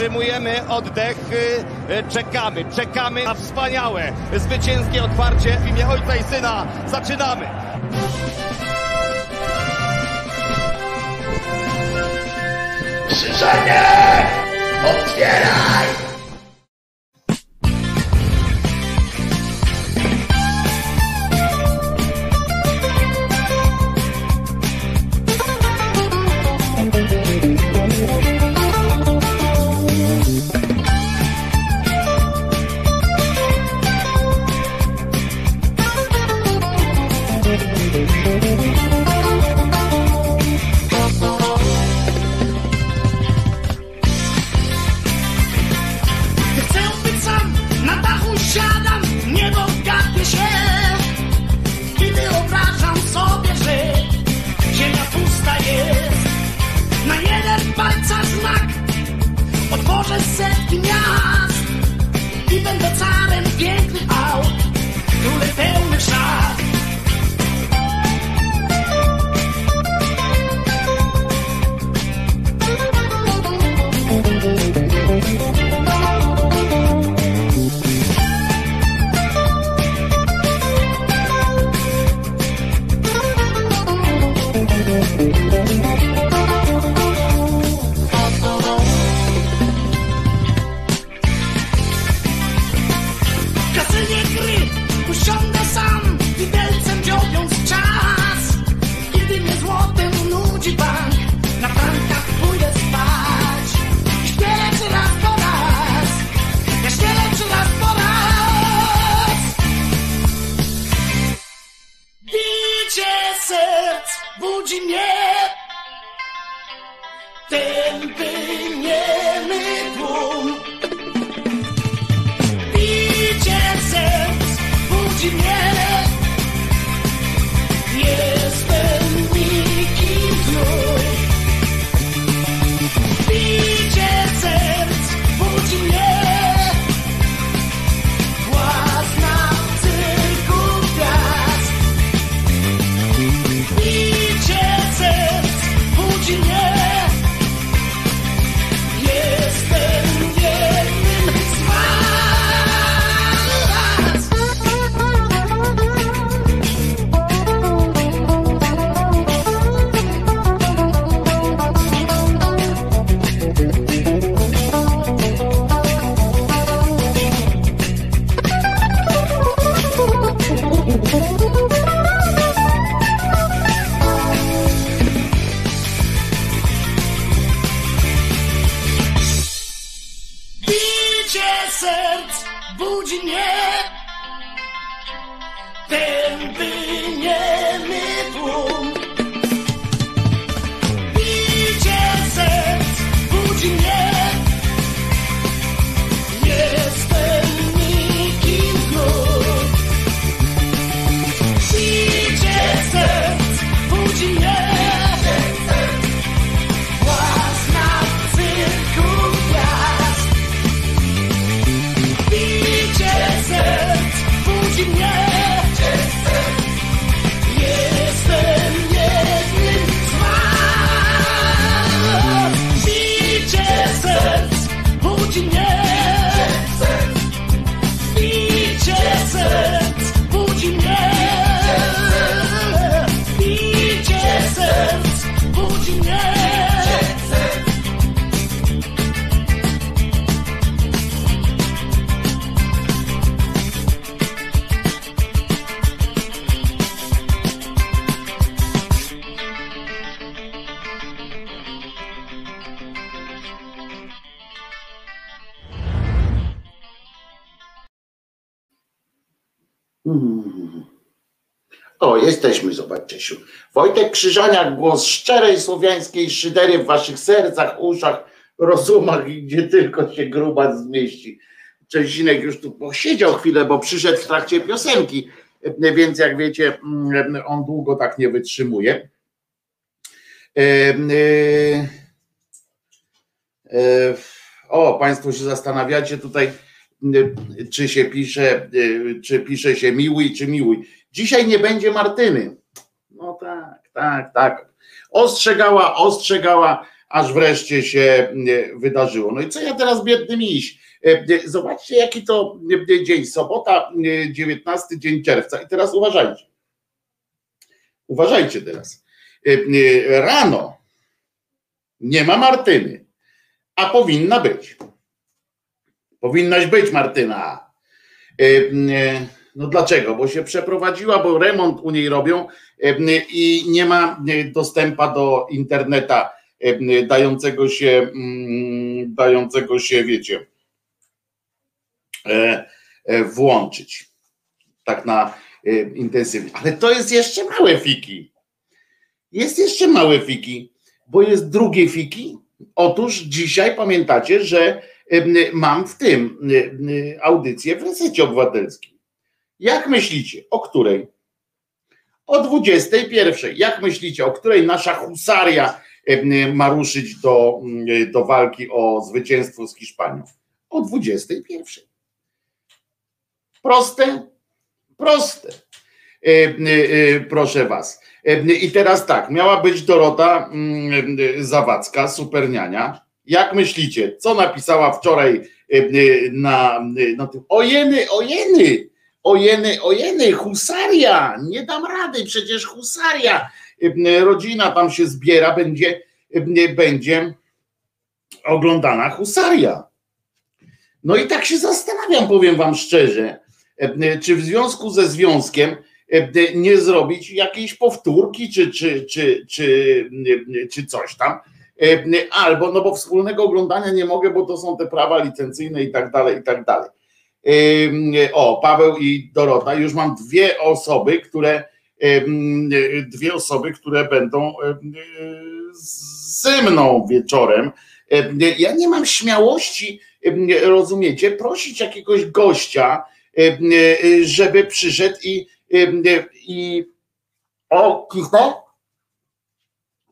wstrzymujemy oddech, y, y, czekamy, czekamy na wspaniałe, zwycięskie otwarcie w imię Ojca i Syna. Zaczynamy! Krzyżenie! Otwieraj! Wojtek Krzyżaniak, głos szczerej słowiańskiej szydery w waszych sercach, uszach, rozumach i gdzie tylko się gruba zmieści. Czesinek już tu posiedział chwilę, bo przyszedł w trakcie piosenki, więc jak wiecie, mm, on długo tak nie wytrzymuje. E, e, o, Państwo się zastanawiacie tutaj, czy się pisze, e, czy pisze się miłuj, czy miłuj. Dzisiaj nie będzie Martyny tak, tak, tak. Ostrzegała, ostrzegała, aż wreszcie się e, wydarzyło. No i co ja teraz biedny miś? E, e, zobaczcie, jaki to dzień, sobota, 19 dzień czerwca. I teraz uważajcie. Uważajcie teraz. Rano nie ma Martyny, a powinna być. Powinnaś być, Martyna. No dlaczego? Bo się przeprowadziła, bo remont u niej robią i nie ma dostępu do interneta dającego się, mm, dającego się, wiecie, e, e, włączyć. Tak na intensywnie. Ale to jest jeszcze małe fiki. Jest jeszcze małe fiki, bo jest drugie fiki. Otóż dzisiaj pamiętacie, że mam w tym audycję w resecie obywatelskim. Jak myślicie, o której? O 21. Jak myślicie, o której nasza husaria ma ruszyć do, do walki o zwycięstwo z Hiszpanią? O 21. Proste? Proste. Proszę Was. I teraz tak, miała być Dorota Zawadzka, superniania. Jak myślicie, co napisała wczoraj na, na tym? Ojeny, ojeny, ojeny, ojeny, husaria, nie dam rady, przecież husaria. Rodzina tam się zbiera, będzie, będzie oglądana husaria. No i tak się zastanawiam, powiem wam szczerze, czy w związku ze związkiem nie zrobić jakiejś powtórki, czy, czy, czy, czy, czy coś tam. Albo, no bo wspólnego oglądania nie mogę, bo to są te prawa licencyjne i tak dalej, i tak dalej. O, Paweł i Dorota, już mam dwie osoby, które dwie osoby, które będą ze mną wieczorem. Ja nie mam śmiałości, rozumiecie, prosić jakiegoś gościa, żeby przyszedł i, i o, kichnę?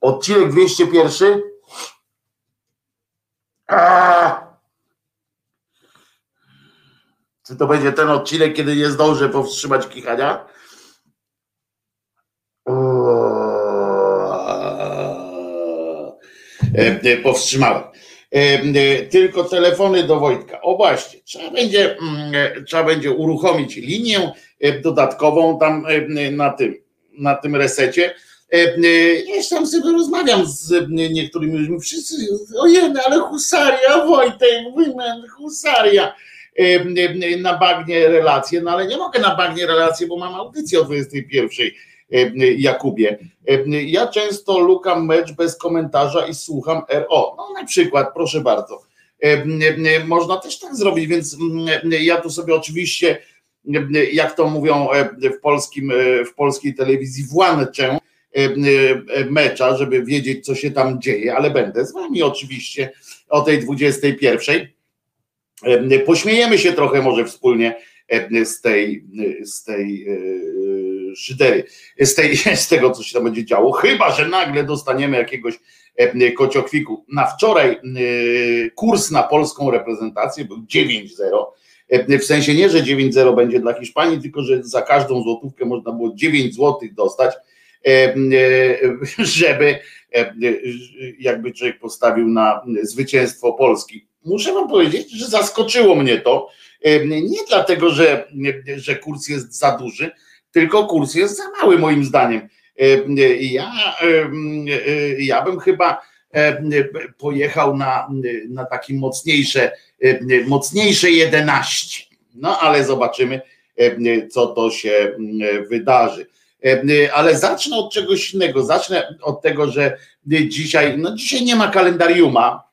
Odcinek 201. A! Czy to będzie ten odcinek, kiedy nie zdążę powstrzymać kichania? E, e, powstrzymałem. E, tylko telefony do Wojtka. O właśnie, trzeba będzie, mm, trzeba będzie uruchomić linię dodatkową tam na tym, na tym resecie. Ja tam sobie rozmawiam z niektórymi ludźmi, wszyscy, ojej, ale husaria, Wojtek, wymen, husaria na bagnie relacje, no ale nie mogę na bagnie relacje, bo mam audycję o 21 Jakubie. Ja często lukam mecz bez komentarza i słucham RO. No na przykład, proszę bardzo. Można też tak zrobić, więc ja tu sobie oczywiście, jak to mówią w, polskim, w polskiej telewizji, włączę mecza, żeby wiedzieć, co się tam dzieje, ale będę z wami oczywiście o tej 21. Pośmiejemy się trochę może wspólnie z tej, z tej e, szydery, z, tej, z tego, co się tam będzie działo, chyba, że nagle dostaniemy jakiegoś kociokwiku. Na wczoraj e, kurs na polską reprezentację był 9-0, w sensie nie, że 9-0 będzie dla Hiszpanii, tylko że za każdą złotówkę można było 9 złotych dostać, e, żeby jakby człowiek postawił na zwycięstwo Polski muszę wam powiedzieć, że zaskoczyło mnie to. Nie dlatego, że, że kurs jest za duży, tylko kurs jest za mały moim zdaniem. Ja, ja bym chyba pojechał na, na takie mocniejsze, mocniejsze 11. No ale zobaczymy, co to się wydarzy. Ale zacznę od czegoś innego. Zacznę od tego, że dzisiaj, no dzisiaj nie ma kalendariuma,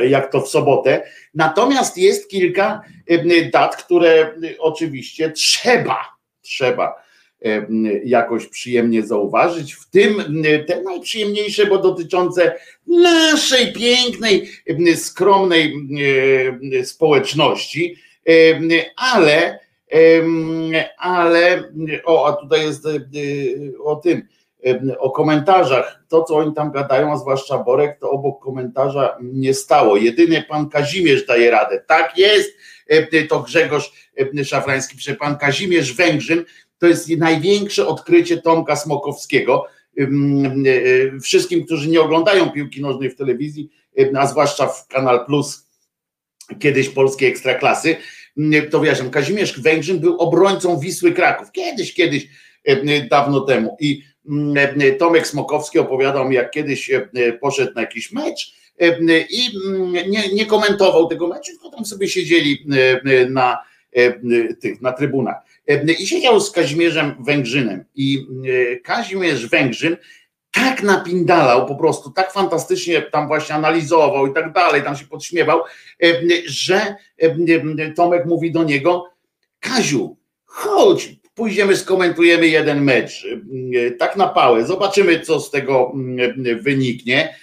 jak to w sobotę. Natomiast jest kilka dat, które oczywiście trzeba, trzeba jakoś przyjemnie zauważyć, w tym te najprzyjemniejsze, bo dotyczące naszej pięknej, skromnej społeczności, ale ale o, a tutaj jest o tym, o komentarzach. To, co oni tam gadają, a zwłaszcza Borek, to obok komentarza nie stało. Jedynie pan Kazimierz daje radę. Tak jest, to Grzegorz Szafrański, że pan Kazimierz Węgrzyn to jest największe odkrycie Tomka Smokowskiego. wszystkim, którzy nie oglądają piłki nożnej w telewizji, a zwłaszcza w Kanal Plus, kiedyś polskiej ekstraklasy, to wyjaśniam, Kazimierz Węgrzyn był obrońcą Wisły Kraków. Kiedyś, kiedyś, dawno temu. I Tomek Smokowski opowiadał mi, jak kiedyś poszedł na jakiś mecz i nie, nie komentował tego meczu, tylko tam sobie siedzieli na, tych, na trybunach. I siedział z Kazimierzem Węgrzynem. I Kazimierz Węgrzyn tak napindalał, po prostu tak fantastycznie tam właśnie analizował i tak dalej, tam się podśmiewał, że Tomek mówi do niego, Kaziu, chodź, pójdziemy, skomentujemy jeden mecz, tak na pałę, zobaczymy, co z tego wyniknie,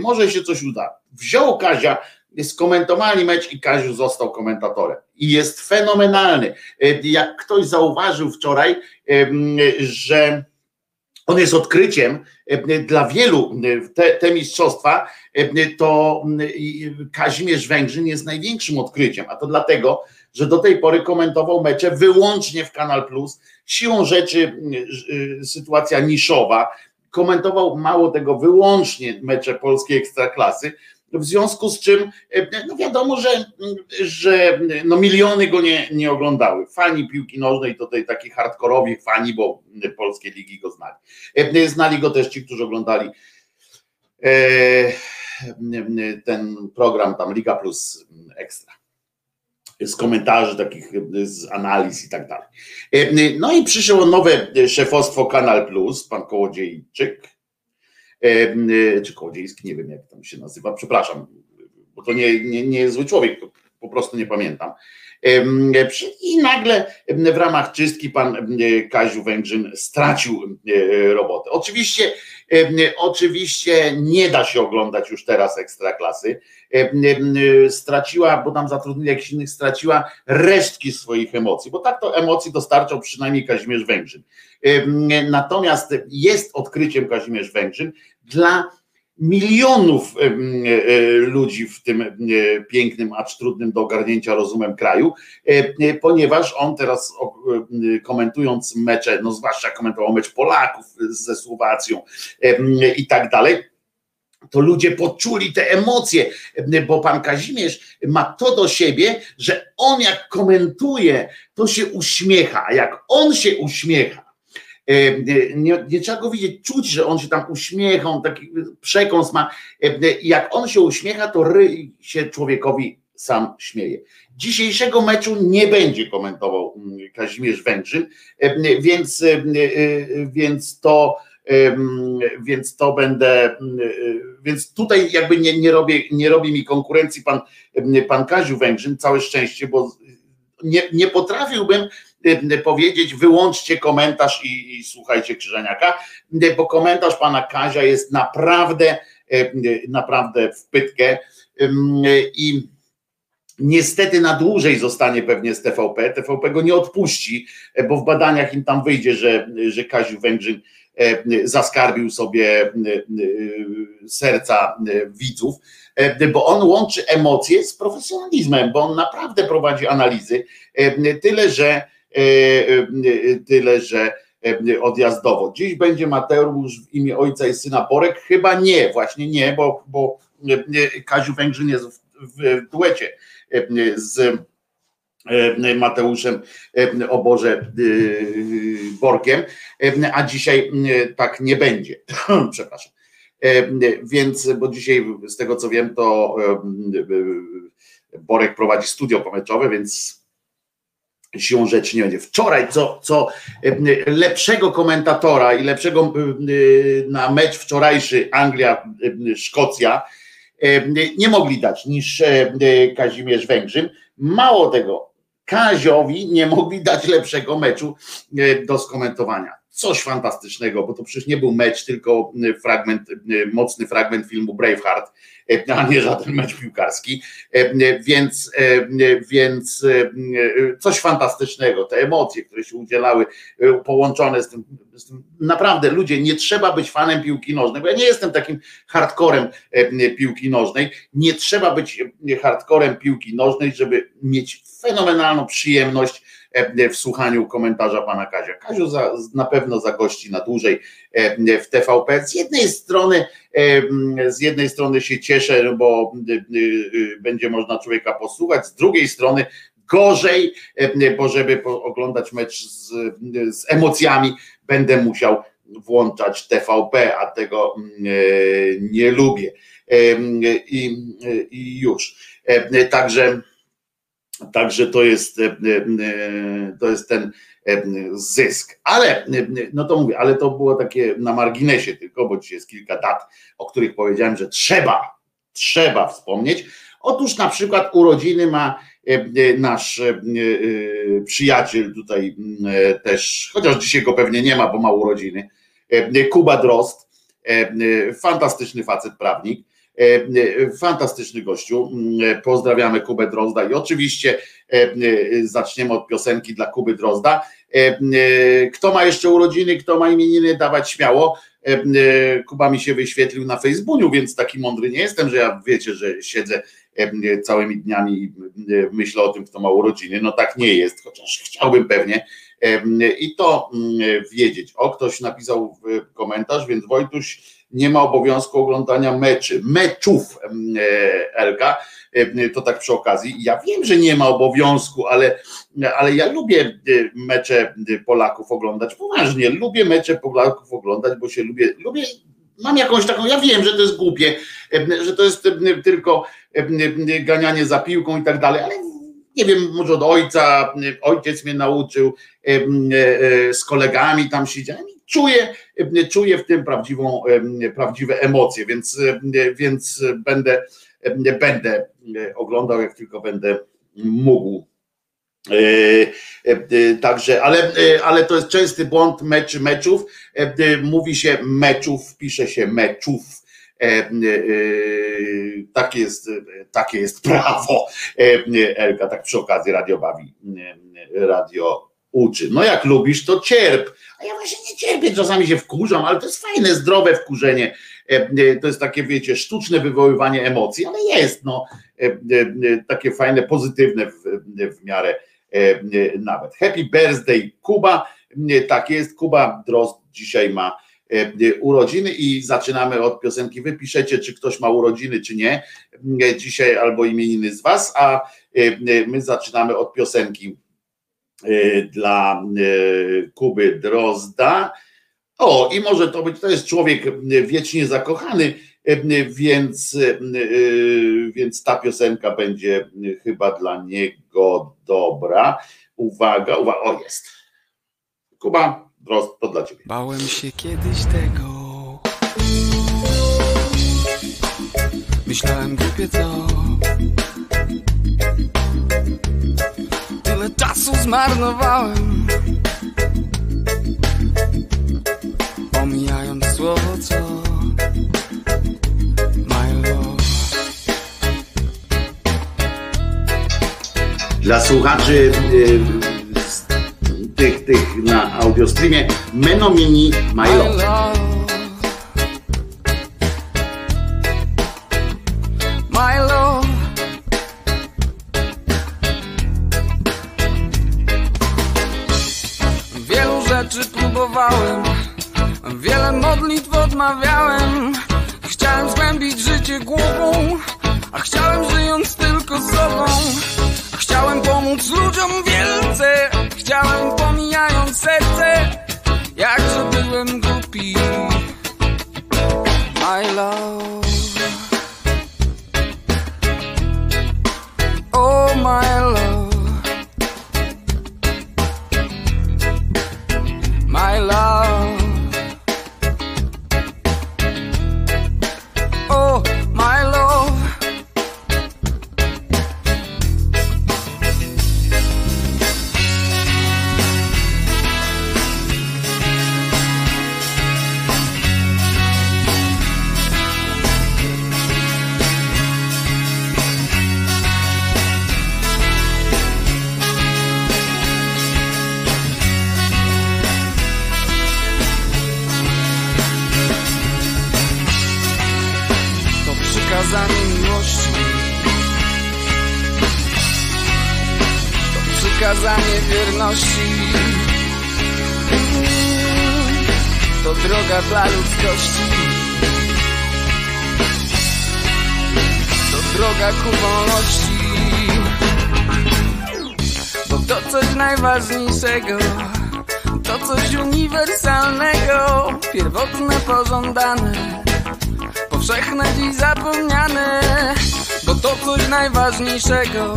może się coś uda. Wziął Kazia, skomentowali mecz i Kaziu został komentatorem. I jest fenomenalny. Jak ktoś zauważył wczoraj, że on jest odkryciem dla wielu te, te mistrzostwa, to Kazimierz Węgrzyn jest największym odkryciem, a to dlatego, że do tej pory komentował mecze wyłącznie w Kanal Plus, siłą rzeczy sytuacja niszowa, komentował mało tego wyłącznie mecze polskiej ekstraklasy, w związku z czym no wiadomo, że, że no miliony go nie, nie oglądały. Fani piłki nożnej, tutaj taki hardkorowi fani, bo polskie ligi go znali. Znali go też ci, którzy oglądali ten program tam Liga Plus Ekstra z komentarzy takich, z analiz i tak dalej. No i przyszło nowe szefostwo Kanal Plus, pan Kołodziejczyk, czy Kołodziejski, nie wiem jak tam się nazywa, przepraszam, bo to nie, nie, nie jest zły człowiek, po prostu nie pamiętam. I nagle w ramach czystki pan Kaziu Węgrzyn stracił robotę. Oczywiście, oczywiście nie da się oglądać już teraz ekstraklasy. Straciła, bo tam zatrudnili jakichś innych, straciła resztki swoich emocji, bo tak to emocji dostarczał przynajmniej Kazimierz Węgrzyn. Natomiast jest odkryciem Kazimierz Węgrzyn dla milionów ludzi w tym pięknym, acz trudnym do ogarnięcia rozumem kraju, ponieważ on teraz komentując mecze, no zwłaszcza komentował mecz Polaków ze Słowacją i tak dalej, to ludzie poczuli te emocje, bo pan Kazimierz ma to do siebie, że on jak komentuje, to się uśmiecha, a jak on się uśmiecha, nie, nie, trzeba go widzieć, czuć, że on się tam uśmiecha, on taki przekąs ma. E, jak on się uśmiecha, to ryj się człowiekowi sam śmieje. Dzisiejszego meczu nie będzie komentował mm, Kazimierz Węgrzyn, e, więc, więc to więc to będę, więc tutaj jakby nie, nie, robię, nie robi mi konkurencji pan, pan Kaziu Węgrzyn, całe szczęście, bo nie, nie potrafiłbym powiedzieć, wyłączcie komentarz i, i słuchajcie Krzyżaniaka, y, bo komentarz pana Kazia jest naprawdę, y, naprawdę w pytkę i niestety na dłużej zostanie pewnie z TVP. TVP go nie odpuści, bo w badaniach im tam wyjdzie, że, że Kaziu Węgrzyn zaskarbił sobie serca widzów, bo on łączy emocje z profesjonalizmem, bo on naprawdę prowadzi analizy, tyle że tyle, że e, odjazdowo. Dziś będzie Mateusz w imię ojca i syna Borek? Chyba nie, właśnie nie, bo, bo Kaziu Węgrzyn jest w, w duecie z Mateuszem o Boże Borkiem, a dzisiaj tak nie będzie. Przepraszam. Więc, bo dzisiaj z tego co wiem, to Borek prowadzi studio pomeczowe, więc siłą rzeczy nie będzie. Wczoraj, co, co e, lepszego komentatora i lepszego e, na mecz wczorajszy Anglia-Szkocja e, nie mogli dać niż Kazimierz Węgrzyn. Mało tego, Kaziowi nie mogli dać lepszego meczu do skomentowania coś fantastycznego, bo to przecież nie był mecz, tylko y, fragment, y, mocny fragment filmu Braveheart, e, a nie żaden mecz piłkarski, więc, więc coś fantastycznego, te emocje, które się udzielały, połączone z tym, z tym, naprawdę ludzie, nie trzeba być fanem piłki nożnej, bo ja nie jestem takim hardcorem piłki nożnej, nie trzeba być hardcorem piłki nożnej, żeby mieć fenomenalną przyjemność w słuchaniu komentarza pana Kazia. Kaziu za, na pewno zagości na dłużej w TVP. Z jednej strony z jednej strony się cieszę, bo będzie można człowieka posłuchać, z drugiej strony gorzej, bo żeby oglądać mecz z, z emocjami, będę musiał włączać TVP, a tego nie lubię. I, i już. Także, także to jest, to jest ten zysk. Ale, no to mówię, ale to było takie na marginesie tylko, bo dzisiaj jest kilka dat, o których powiedziałem, że trzeba, trzeba wspomnieć. Otóż na przykład urodziny ma nasz przyjaciel tutaj też, chociaż dzisiaj go pewnie nie ma, bo ma urodziny, Kuba Drost, fantastyczny facet prawnik, fantastyczny gościu. Pozdrawiamy Kubę Drozda i oczywiście zaczniemy od piosenki dla Kuby Drozda. Kto ma jeszcze urodziny, kto ma imieniny, dawać śmiało. Kuba mi się wyświetlił na Facebooku, więc taki mądry nie jestem, że ja wiecie, że siedzę całymi dniami i myślę o tym, kto ma urodziny. No tak nie jest, chociaż chciałbym pewnie i to wiedzieć. O, ktoś napisał komentarz, więc Wojtuś nie ma obowiązku oglądania meczy, meczów e, Elka, to tak przy okazji. Ja wiem, że nie ma obowiązku, ale, ale ja lubię e, mecze Polaków oglądać, poważnie, lubię mecze Polaków oglądać, bo się lubię, lubię mam jakąś taką, ja wiem, że to jest głupie, że to jest tylko ganianie za piłką i tak dalej, ale nie wiem, może od ojca, ojciec mnie nauczył, e, z kolegami tam siedziałem czuję, czuję w tym prawdziwą, prawdziwe emocje, więc, więc będę, będę oglądał, jak tylko będę mógł. E, e, także, ale, ale to jest częsty błąd meczy, meczów. Mówi się meczów, pisze się meczów. Takie jest, takie jest prawo. Elka, tak przy okazji radio bawi, radio uczy. No jak lubisz, to cierp. A ja właśnie nie cierpię, czasami się wkurzam, ale to jest fajne, zdrowe wkurzenie. E, e, to jest takie, wiecie, sztuczne wywoływanie emocji, ale jest, no, e, takie fajne, pozytywne w, w miarę nawet. Happy birthday, Kuba. Tak jest, Kuba Drost dzisiaj ma urodziny i zaczynamy od piosenki. Wy piszecie, czy ktoś ma urodziny, czy nie. Dzisiaj albo imieniny z Was, a my zaczynamy od piosenki dla y, Kuby Drozda. O, i może to być, to jest człowiek wiecznie zakochany, y, więc, więc ta piosenka będzie chyba dla niego dobra. Uwaga, uwaga, o jest. Kuba Drozd, to dla ciebie. Bałem się kiedyś tego. Myślałem głupie co czasu zmarnowałem. Pomijając słowo co Dla słuchaczy y, tych, tych na audiostreamie Menomini My Love modlitw odmawiałem Chciałem zgłębić życie głową A chciałem żyjąc tylko sobą. Chciałem pomóc ludziom wielce Chciałem pomijając serce Jakże byłem głupi. My love. Oh my love przykazanie wierności. To droga dla ludzkości. To droga ku wolności. Bo to coś najważniejszego. To coś uniwersalnego, pierwotne, pożądane, powszechne dziś zapomniane, bo to coś najważniejszego,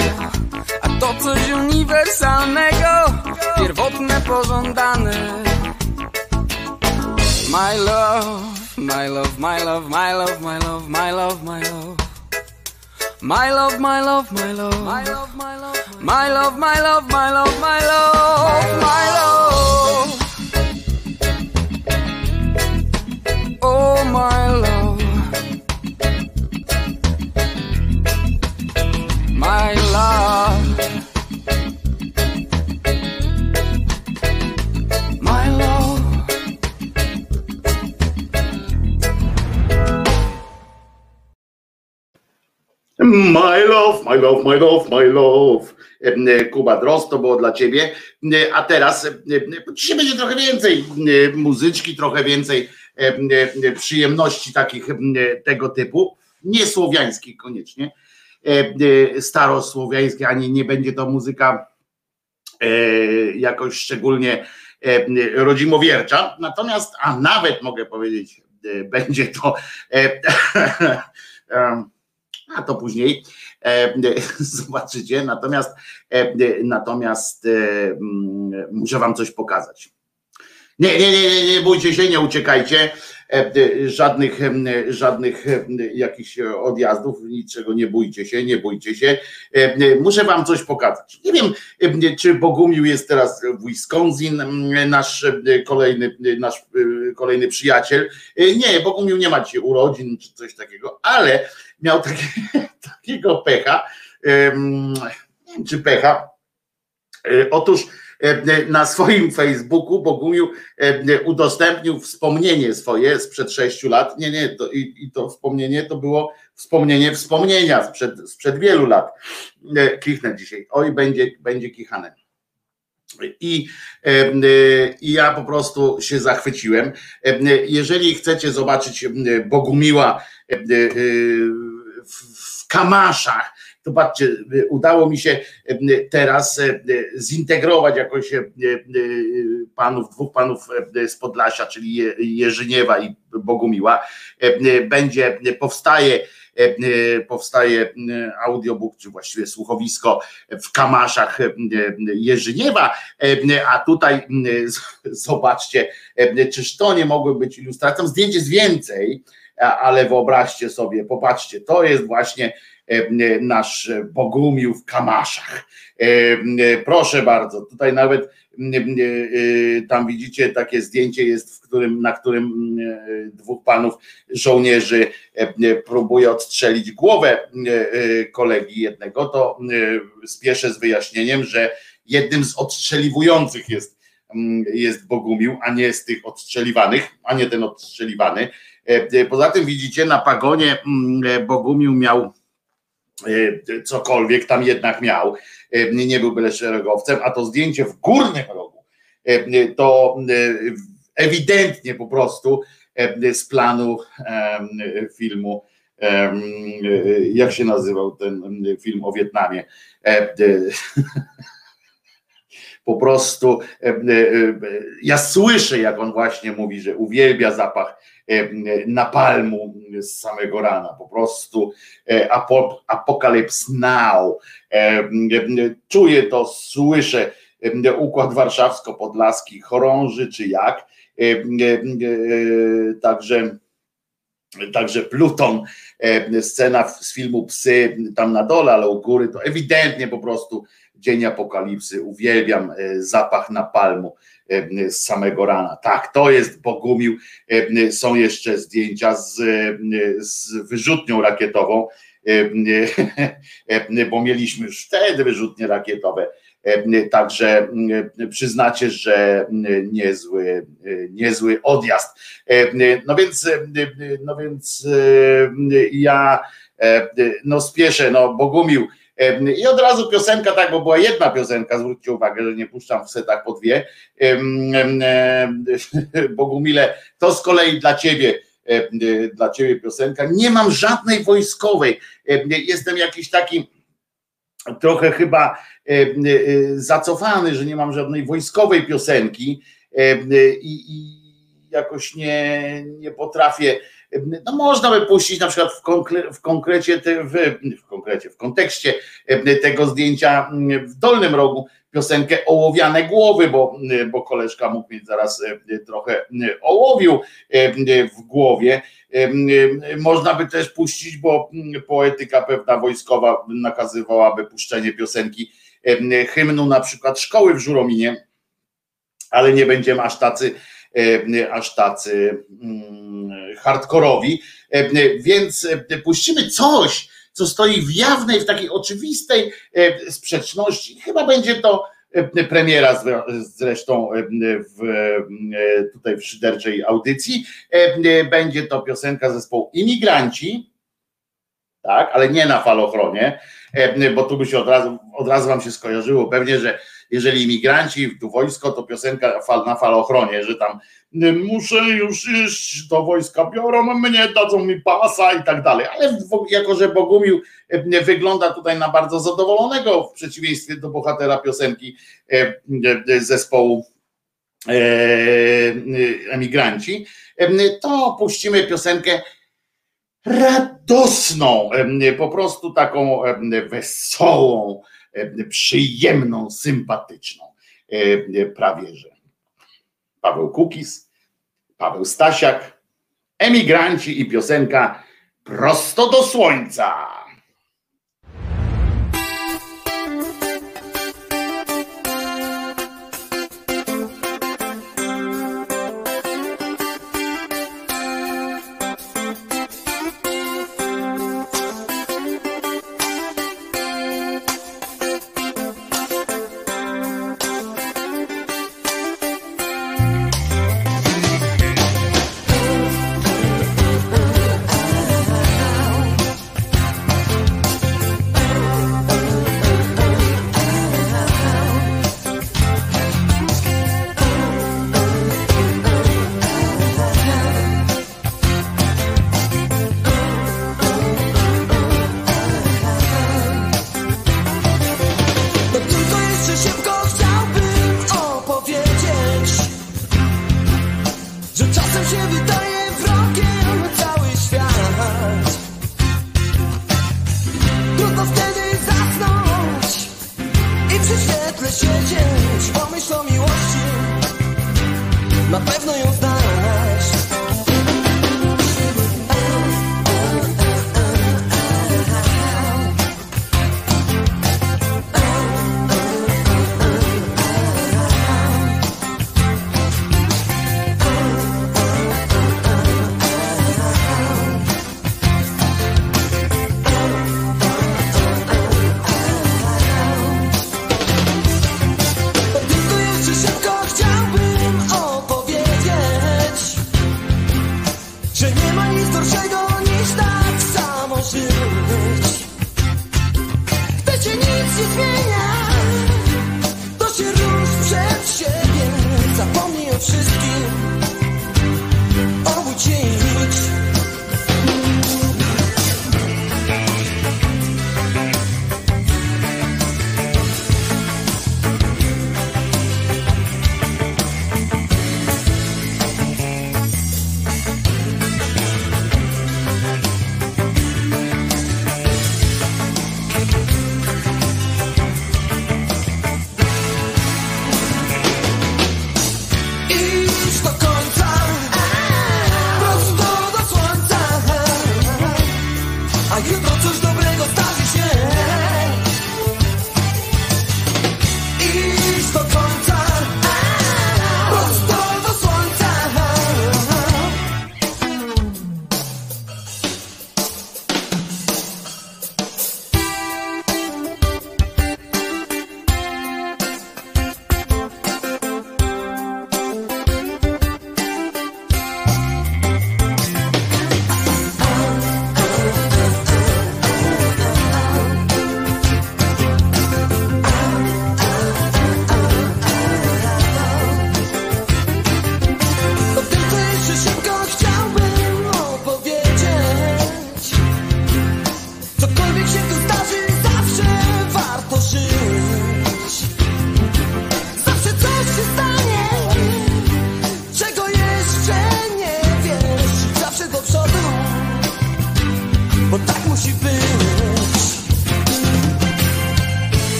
to coś uniwersalnego Pierwotne, pożądane My love, my love, my love, my love, my love, my love, my love My love, my love, my love My love, my love, my love, my love, my love, my love, my love Oh my love My love My love, my love, my love, my love. E, Kuba Drost, to było dla ciebie. E, A teraz e, dzisiaj będzie trochę więcej muzyczki, trochę więcej em, przyjemności takich tego typu. Nie słowiańskich koniecznie, starosłowiańskich, ani nie będzie to muzyka jakoś szczególnie rodzimowiercza. Natomiast, a nawet mogę powiedzieć, będzie to a to później e, zobaczycie. Natomiast, e, natomiast e, mm, muszę wam coś pokazać. Nie, nie, nie, nie, nie bójcie się, nie uciekajcie. Żadnych, żadnych jakichś odjazdów, niczego nie bójcie się, nie bójcie się. Muszę wam coś pokazać. Nie wiem, em, czy Bogumił jest teraz w Wisconsin, nasz kolejny, nasz kolejny przyjaciel. Nie, Bogumił nie ma dzisiaj urodzin czy coś takiego, ale miał takie, takiego pecha, nie wiem czy pecha. E, Otóż e, na swoim Facebooku Bogumił e, udostępnił wspomnienie swoje sprzed sześciu lat. Nie, nie, to, i, i to wspomnienie to było wspomnienie wspomnienia sprzed, sprzed wielu lat. Kichnę dzisiaj. Oj, będzie, będzie kichane. I, e, e, I ja po prostu się zachwyciłem. E, Jeżeli chcecie zobaczyć Bogumiła w, Kamaszach, to patrzcie, udało mi się teraz zintegrować jakoś panów, dwóch panów z Podlasia, czyli Je- Jerzyniewa i Bogumiła. Będzie, powstaje powstaje e, audiobook, czy właściwie słuchowisko w Kamaszach e, e, Jerzyniewa, e, a tutaj e, zobaczcie, e, czyż to nie mogły być ilustracją, zdjęć jest więcej, ale wyobraźcie sobie, popatrzcie, to jest właśnie e, nasz Bogumił w Kamaszach. E, e, Proszę bardzo, tutaj nawet e, e, tam widzicie takie zdjęcie jest, w którym, na którym e, dwóch panów żołnierzy e, e, próbuje odstrzelić głowę e, e, kolegi jednego, to e, spieszę z wyjaśnieniem, że jednym z odstrzeliwujących jest, jest Bogumił, a nie z tych odstrzeliwanych, a nie ten odstrzeliwany. E, e, Poza tym widzicie, na pagonie e, Bogumił miał e, cokolwiek tam jednak miał, E, nie był byle szeregowcem, a to zdjęcie w górnym rogu e, to ewidentnie po prostu z planu filmu, jak się nazywał ten film o Wietnamie. Po prostu ja słyszę, jak on właśnie mówi, że uwielbia zapach napalmu z samego rana. Po prostu e, apo, Apocalypse Now. E, e, Czuję to, słyszę e, układ warszawsko-podlaski chorąży, czy jak. E, e, e, Także Także Pluton, e, scena z filmu Psy tam na dole, ale u góry to ewidentnie po prostu dzień apokalipsy. Uwielbiam e, zapach napalmu e, z samego rana. Tak, to jest Bogumił. E, Są jeszcze zdjęcia z, e, z wyrzutnią rakietową, e, e, bo mieliśmy już wtedy wyrzutnie rakietowe. E, Także e, przyznacie, że niezły, e, niezły odjazd. E, No więc, e, no więc e, ja e, no spieszę, no Bogumił, I od razu piosenka, tak, bo była jedna piosenka, zwróćcie uwagę, że nie puszczam w setach po dwie. Bogumile, to z kolei dla ciebie, dla ciebie piosenka. Nie mam żadnej wojskowej. Jestem jakiś taki trochę chyba zacofany, że nie mam żadnej wojskowej piosenki i, i jakoś nie, nie potrafię no można by puścić na przykład w, konkre, w konkrecie, w, w konkrecie, w kontekście e, tego zdjęcia mm, w dolnym rogu piosenkę Ołowiane głowy, bo, e, bo koleżka mógł mieć zaraz e, trochę ołowiu w głowie. Można by też puścić, bo poetyka pewna wojskowa nakazywałaby puszczenie piosenki hymnu na przykład szkoły w Żurominie, ale nie będziemy aż tacy E, aż tacy mm, hardkorowi. E, więc e, puścimy coś, co stoi w jawnej, w takiej oczywistej sprzeczności. Chyba będzie to premiera zresztą w, tutaj w szyderczej audycji. Będzie to piosenka zespołu Imigranci, tak, ale nie na falochronie, bo tu by się od razu, od razu wam się skojarzyło pewnie, że jeżeli imigranci, tu wojsko, to piosenka fal, na falochronie, że tam muszę już iść, do wojska biorą mnie, dadzą mi pasa i tak dalej. Ale jako, że Bogumił e, wygląda tutaj na bardzo zadowolonego w przeciwieństwie do bohatera piosenki e, e, zespołu emigranci, to puścimy piosenkę radosną, po prostu taką wesołą, przyjemną, sympatyczną. Prawie że. Paweł Kukis, Paweł Stasiak, emigranci i piosenka Prosto do Słońca.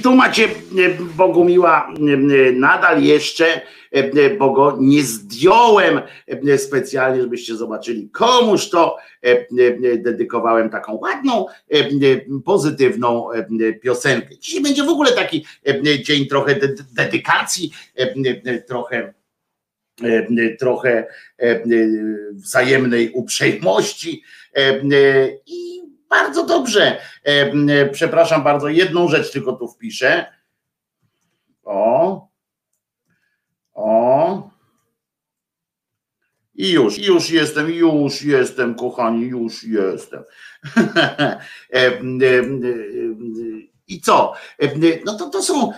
I tu macie e, Bogumiła e, nadal jeszcze, e, bo go nie zdjąłem specjalnie, żebyście zobaczyli, komuż to dedykowałem taką ładną, pozytywną piosenkę. Dzisiaj będzie w ogóle taki dzień trochę dedykacji, trochę trochę wzajemnej uprzejmości i bardzo dobrze. E, przepraszam bardzo, jedną rzecz tylko tu wpiszę. O. O. I już, już jestem, już jestem, kochani, już jestem. I co? No to to są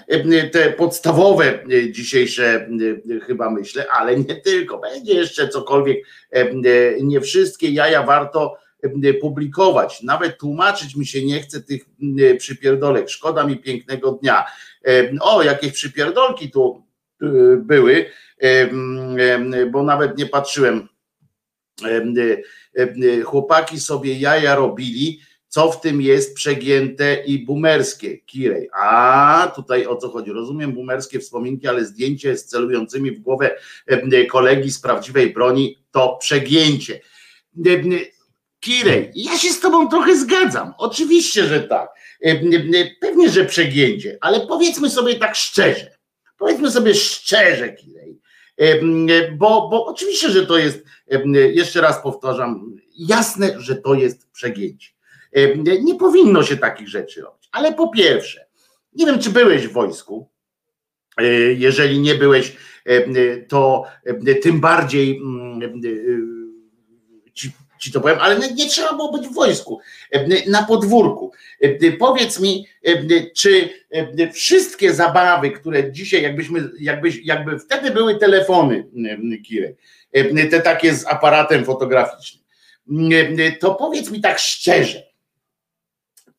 te podstawowe dzisiejsze, chyba myślę, ale nie tylko. Będzie jeszcze cokolwiek. Nie wszystkie jaja warto publikować. Nawet tłumaczyć mi się nie chce tych przypierdolek. Szkoda mi pięknego dnia. O, jakieś przypierdolki tu były, bo nawet nie patrzyłem. Chłopaki sobie jaja robili, co w tym jest przegięte i bumerskie, Kirej. A tutaj o co chodzi? Rozumiem bumerskie wspominki, ale zdjęcie z celującymi w głowę kolegi z prawdziwej broni to przegięcie. Kirej, ja się z tobą trochę zgadzam. Oczywiście, że tak. E, e, pewnie, że przegięcie, ale powiedzmy sobie tak szczerze. Powiedzmy sobie szczerze, Kirej. E, bo, bo oczywiście, że to jest, jeszcze raz powtarzam, jasne, że to jest przegięcie. Nie powinno się takich rzeczy robić. Ale po pierwsze, nie wiem, czy byłeś w wojsku. Jeżeli nie byłeś, to tym bardziej ci to powiem, ale nie, nie trzeba było być w wojsku, e, na podwórku. E, powiedz mi, e, czy wszystkie zabawy, które dzisiaj, jakbyśmy, jakbyś, jakby wtedy były telefony, Kirek, te takie z aparatem fotograficznym, to powiedz mi tak szczerze,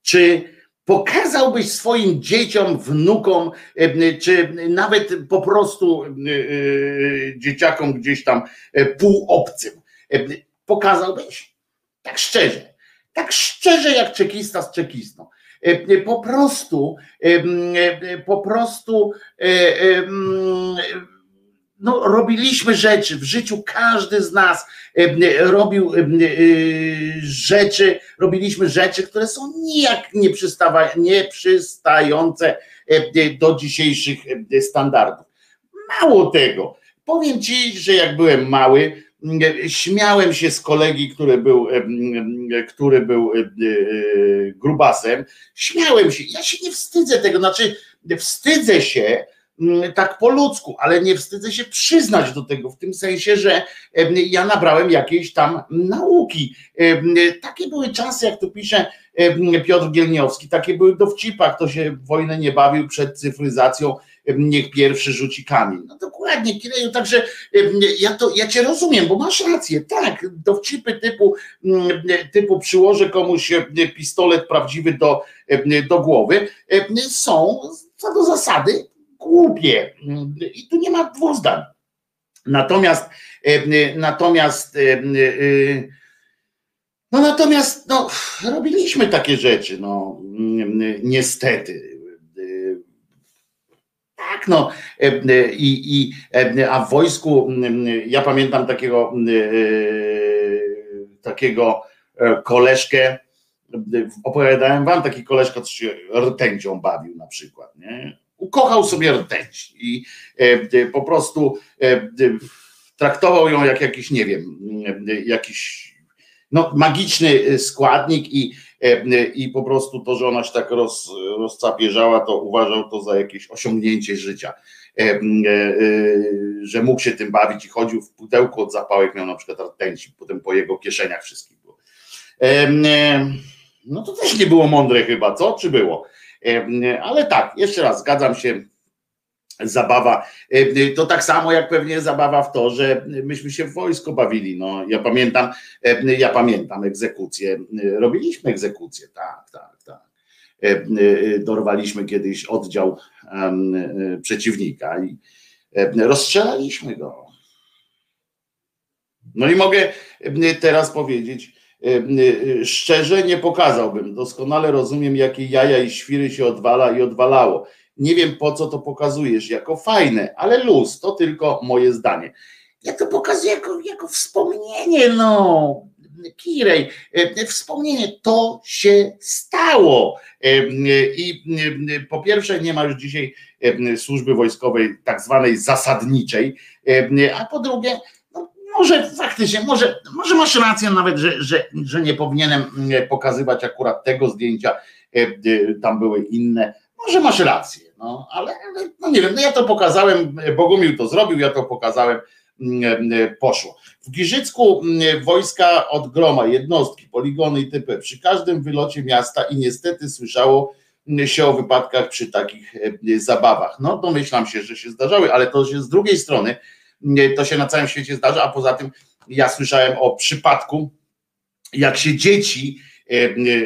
czy pokazałbyś swoim dzieciom, wnukom, czy nawet po prostu dzieciakom gdzieś tam półobcym, Pokazałbyś? Tak szczerze. Tak szczerze jak czekista z czekistą. E, e, po prostu, e, po prostu no, robiliśmy rzeczy w życiu, każdy z nas robił rzeczy, robiliśmy rzeczy, które są nijak nie, przystawa, nie przystające do dzisiejszych standardów. Mało tego, powiem ci, że jak byłem mały, śmiałem się z kolegi, który był, który był grubasem, śmiałem się, ja się nie wstydzę tego, znaczy wstydzę się tak po ludzku, ale nie wstydzę się przyznać do tego, w tym sensie, że ja nabrałem jakiejś tam nauki. Takie były czasy, jak tu pisze Piotr Gielniowski, takie były dowcipa, kto się w wojnę nie bawił przed cyfryzacją, niech pierwszy rzuci kamień. No dokładnie, Kireju, także ja, to, ja cię rozumiem, bo masz rację, tak, dowcipy typu, typu przyłożę komuś pistolet prawdziwy do, do głowy są co do zasady głupie i tu nie ma dwóch zdań. Natomiast natomiast no natomiast no, robiliśmy takie rzeczy, no niestety tak, no i, i a w wojsku ja pamiętam takiego takiego e, koleżkę, opowiadałem wam taki koleżka, co się rtęcią bawił na przykład, nie? Ukochał sobie rtęć i po prostu traktował ją jak jakiś, nie wiem, jakiś no, magiczny składnik i E, i po prostu to, że ona się tak roz, rozcapieżała, to uważał to za jakieś osiągnięcie życia. E, e, że mógł się tym bawić i chodził w pudełku od zapałek, miał na przykład rtęci, potem po jego kieszeniach wszystkich było. No to też nie było mądre chyba, co? Czy było? Ale tak, jeszcze raz, zgadzam się, zabawa. E, to tak samo jak pewnie zabawa w to, że myśmy się w wojsko bawili. No, ja pamiętam, e, ja pamiętam egzekucję. Robiliśmy egzekucję, tak, tak, tak. E, dorwaliśmy kiedyś oddział przeciwnika i rozstrzelaliśmy go. No i mogę teraz powiedzieć, Szczerze nie pokazałbym. Doskonale rozumiem, jakie jaja i świry się odwala i odwalało. Nie wiem po co to pokazujesz jako fajne, ale luz, to tylko moje zdanie. Ja to pokazuję jako, jako wspomnienie, no. Kirej, wspomnienie, to się stało. I po pierwsze, nie ma już dzisiaj służby wojskowej, tak zwanej zasadniczej, a po drugie, no, może faktycznie, może, może masz rację nawet, że, że, że nie powinienem pokazywać akurat tego zdjęcia, tam były inne. Może masz rację, no ale, no nie wiem, no ja to pokazałem, Bogumił to zrobił, ja to pokazałem poszło. W Giżycku wojska od groma, jednostki, poligony i typy przy każdym wylocie miasta i niestety słyszało się o wypadkach przy takich zabawach. No domyślam się, że się zdarzały, ale to się z drugiej strony to się na całym świecie zdarza, a poza tym ja słyszałem o przypadku, jak się dzieci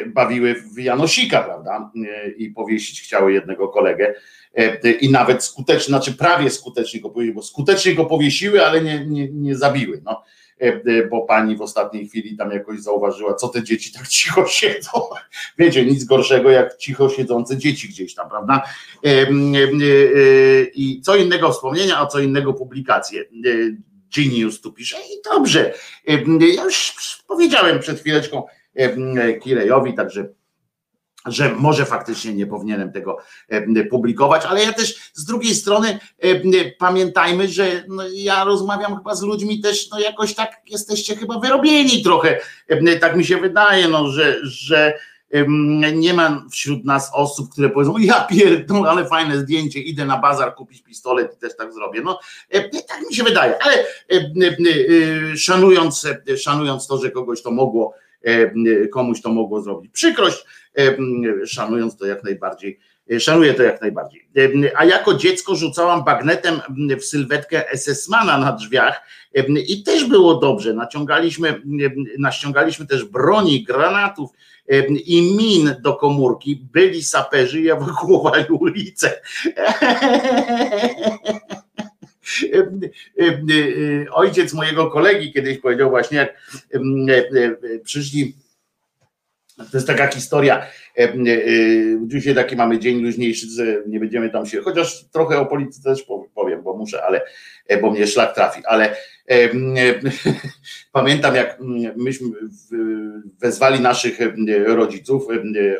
bawiły w Janosika, prawda? I powiesić chciały jednego kolegę E, i nawet skutecznie, znaczy prawie skutecznie go powiesiły, bo skutecznie go powiesiły, ale nie, nie, nie zabiły. No e, e, bo pani w ostatniej chwili tam jakoś zauważyła, co te dzieci tak cicho siedzą. Wiecie, nic gorszego jak cicho siedzące dzieci gdzieś tam, prawda? I co innego wspomnienia, a co innego publikacje. Genius tu pisze i dobrze. Ja już powiedziałem przed chwileczką Kirejowi, także że może faktycznie nie powinienem tego e, publikować, ale ja też z drugiej strony e, pamiętajmy, że no ja rozmawiam chyba z ludźmi też, no jakoś tak jesteście chyba wyrobieni trochę, e, tak mi się wydaje, no, że, że nie ma wśród nas osób, które powiedzą, ja pierdolę, ale fajne zdjęcie, idę na bazar kupić pistolet i też tak zrobię. No, tak mi się wydaje, ale szanując, szanując to, że kogoś to mogło, komuś to mogło zrobić przykrość, szanując to jak najbardziej, e, szanuję to jak najbardziej. A jako dziecko rzucałam bagnetem w sylwetkę SS-mana na drzwiach i też było dobrze. Naciągaliśmy, naściągaliśmy też broni, granatów i min do komórki. Byli saperzy i ewakuowali ulicę. Ojciec mojego kolegi kiedyś powiedział właśnie, jak przyszli to jest taka historia. E, e, dzisiaj taki mamy dzień luźniejszy, nie będziemy tam się, chociaż trochę o polityce też powiem, bo muszę, ale e, bo mnie szlak trafi, ale pamiętam jak myśmy wezwali naszych rodziców,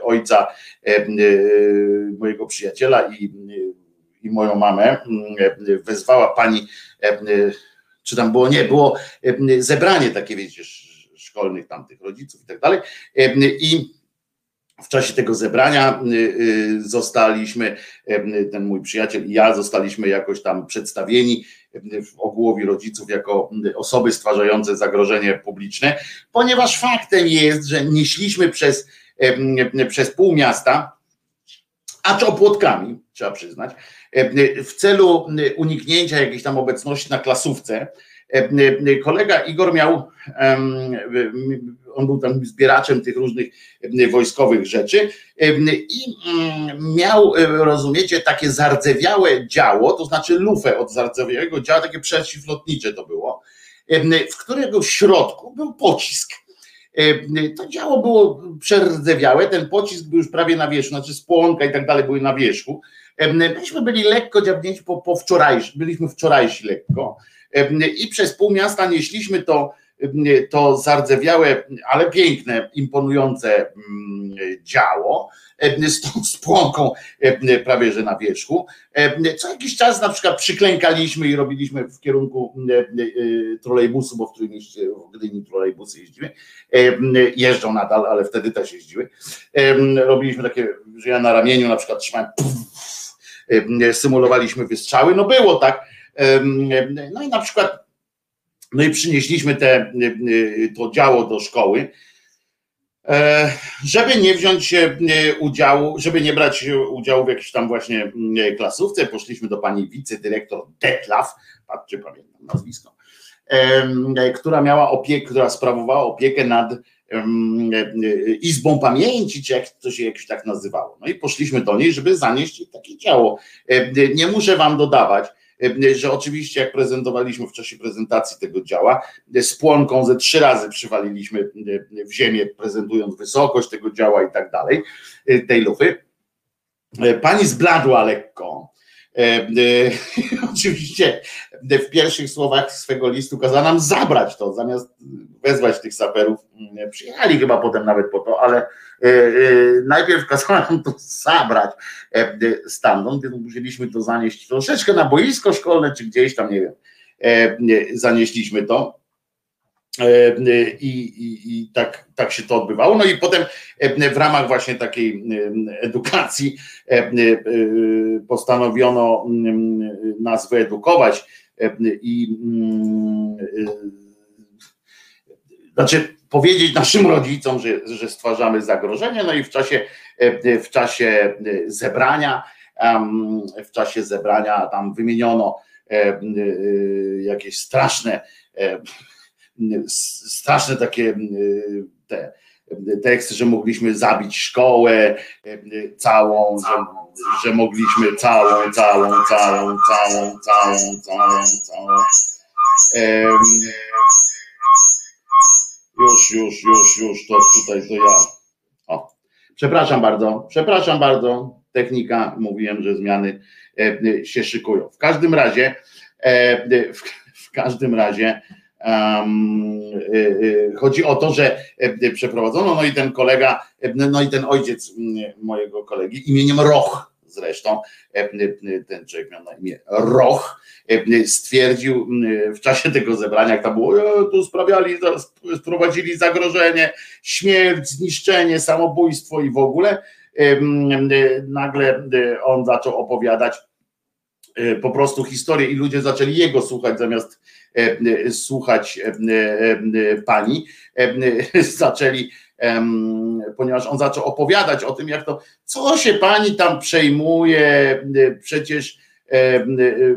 ojca mojego przyjaciela i, i moją mamę, wezwała pani, czy tam było, nie, było zebranie takie, wiecie, szkolnych tamtych rodziców i tak dalej. I w czasie tego zebrania zostaliśmy, ten mój przyjaciel i ja zostaliśmy jakoś tam przedstawieni w ogółowi rodziców jako osoby stwarzające zagrożenie publiczne, ponieważ faktem jest, że nieśliśmy przez, przez pół miasta, acz opłotkami, trzeba przyznać, w celu uniknięcia jakiejś tam obecności na klasówce, E, e, kolega Igor miał, on był tam zbieraczem tych różnych wojskowych rzeczy i mm, miał, e, rozumiecie, takie zardzewiałe działo, to znaczy lufę od zardzewiałego działa, takie przeciwlotnicze to było, w którego środku był pocisk. To działo było przerdzewiałe, ten pocisk był już prawie na wierzchu, znaczy spłonka i tak dalej były na wierzchu. Myśmy byli lekko dziabnięci po, po wczorajszym, byliśmy wczorajsi lekko i przez pół miasta nieśliśmy to, to zardzewiałe, ale piękne, imponujące mm, działo z tą spłonką prawie że na wierzchu. Co jakiś czas na przykład przyklękaliśmy i robiliśmy w kierunku e, trolejbusu, bo w którym mieście w Gdyni trolejbusy jeździły. Jeżdżą nadal, ale wtedy też jeździły. Robiliśmy takie, że ja na ramieniu na przykład trzymałem, symulowaliśmy wystrzały. No było tak, no i na przykład, no i przynieśliśmy te, to działo do szkoły, e, żeby nie wziąć udziału, żeby nie brać udziału w jakiejś tam właśnie klasówce, poszliśmy do pani wicedyrektor Detlaf, patrzcie, pamiętam nazwisko, która miała opiekę, która sprawowała opiekę nad Izbą Pamięci, czy jak to się jakoś tak nazywało. No i poszliśmy do niej, żeby zanieść takie działo. Nie muszę wam dodawać, że oczywiście jak prezentowaliśmy w czasie prezentacji tego działa, z płonką ze trzy razy przywaliliśmy w ziemię, prezentując wysokość tego działa i tak dalej, tej lufy. Pani zbladła lekko. Oczywiście w pierwszych słowach swego listu kazała nam zabrać to, zamiast wezwać tych saperów. Przyjechali chyba potem nawet po to, ale najpierw kazała nam to zabrać stamtąd, więc musieliśmy to zanieść troszeczkę na boisko szkolne, czy gdzieś tam, nie wiem, zanieśliśmy to. I, i, i tak, tak się to odbywało. No i potem w ramach właśnie takiej edukacji postanowiono nas wyedukować i znaczy powiedzieć naszym rodzicom, że, że stwarzamy zagrożenie, no i w czasie, w czasie zebrania, w czasie zebrania tam wymieniono jakieś straszne straszne takie te teksty, że mogliśmy zabić szkołę całą, że, że mogliśmy całą, całą, całą, całą, całą, całą, całą. Już, już, już, już, to tutaj to ja. O, przepraszam bardzo, przepraszam bardzo. Technika, mówiłem, że zmiany się szykują. W każdym razie, w, w każdym razie, chodzi o to, że przeprowadzono, no i ten kolega, no i ten ojciec mojego kolegi, imieniem Roch zresztą, ten człowiek miał na imię Roch, stwierdził w czasie tego zebrania, jak tam było, tu sprawiali, sprowadzili zagrożenie, śmierć, zniszczenie, samobójstwo i w ogóle, nagle on zaczął opowiadać po prostu historię i ludzie zaczęli jego słuchać zamiast słuchać pani, zaczęli, ponieważ on zaczął opowiadać o tym, jak to, co się pani tam przejmuje, przecież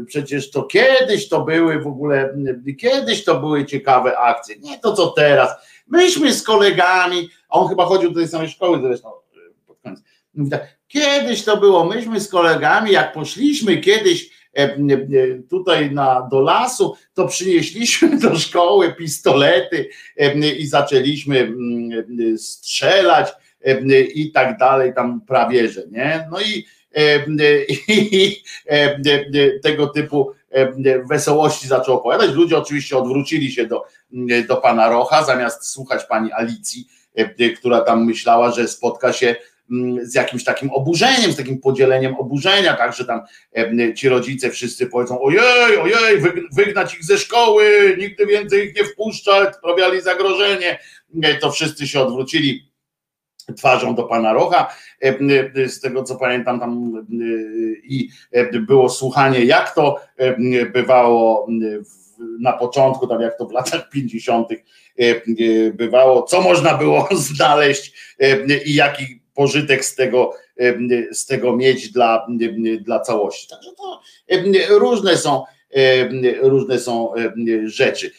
przecież to kiedyś to były w ogóle, kiedyś to były ciekawe akcje, nie to co teraz. Myśmy z kolegami, a on chyba chodził do tej samej szkoły zresztą pod koniec. Kiedyś to było, myśmy z kolegami, jak poszliśmy kiedyś E, e, tutaj na, do lasu, to przynieśliśmy do szkoły pistolety e, i zaczęliśmy strzelać i tak dalej, tam prawie, że nie. No i, i tego typu wesołości zaczął opowiadać. Ludzie oczywiście odwrócili się do, do pana Rocha, zamiast słuchać pani Alicji, która tam myślała, że spotka się z jakimś takim oburzeniem, z takim podzieleniem oburzenia, tak, że tam ci rodzice wszyscy powiedzą, ojej, ojej, wygnać ich ze szkoły, nigdy więcej ich nie wpuszczać, sprawiali zagrożenie, to wszyscy się odwrócili twarzą do pana Rocha, z tego co pamiętam tam i było słuchanie, jak to bywało na początku, tam jak to w latach 50. bywało, co można było znaleźć i jaki pożytek z tego, z tego mieć dla, dla całości. Także to różne są różne są rzeczy.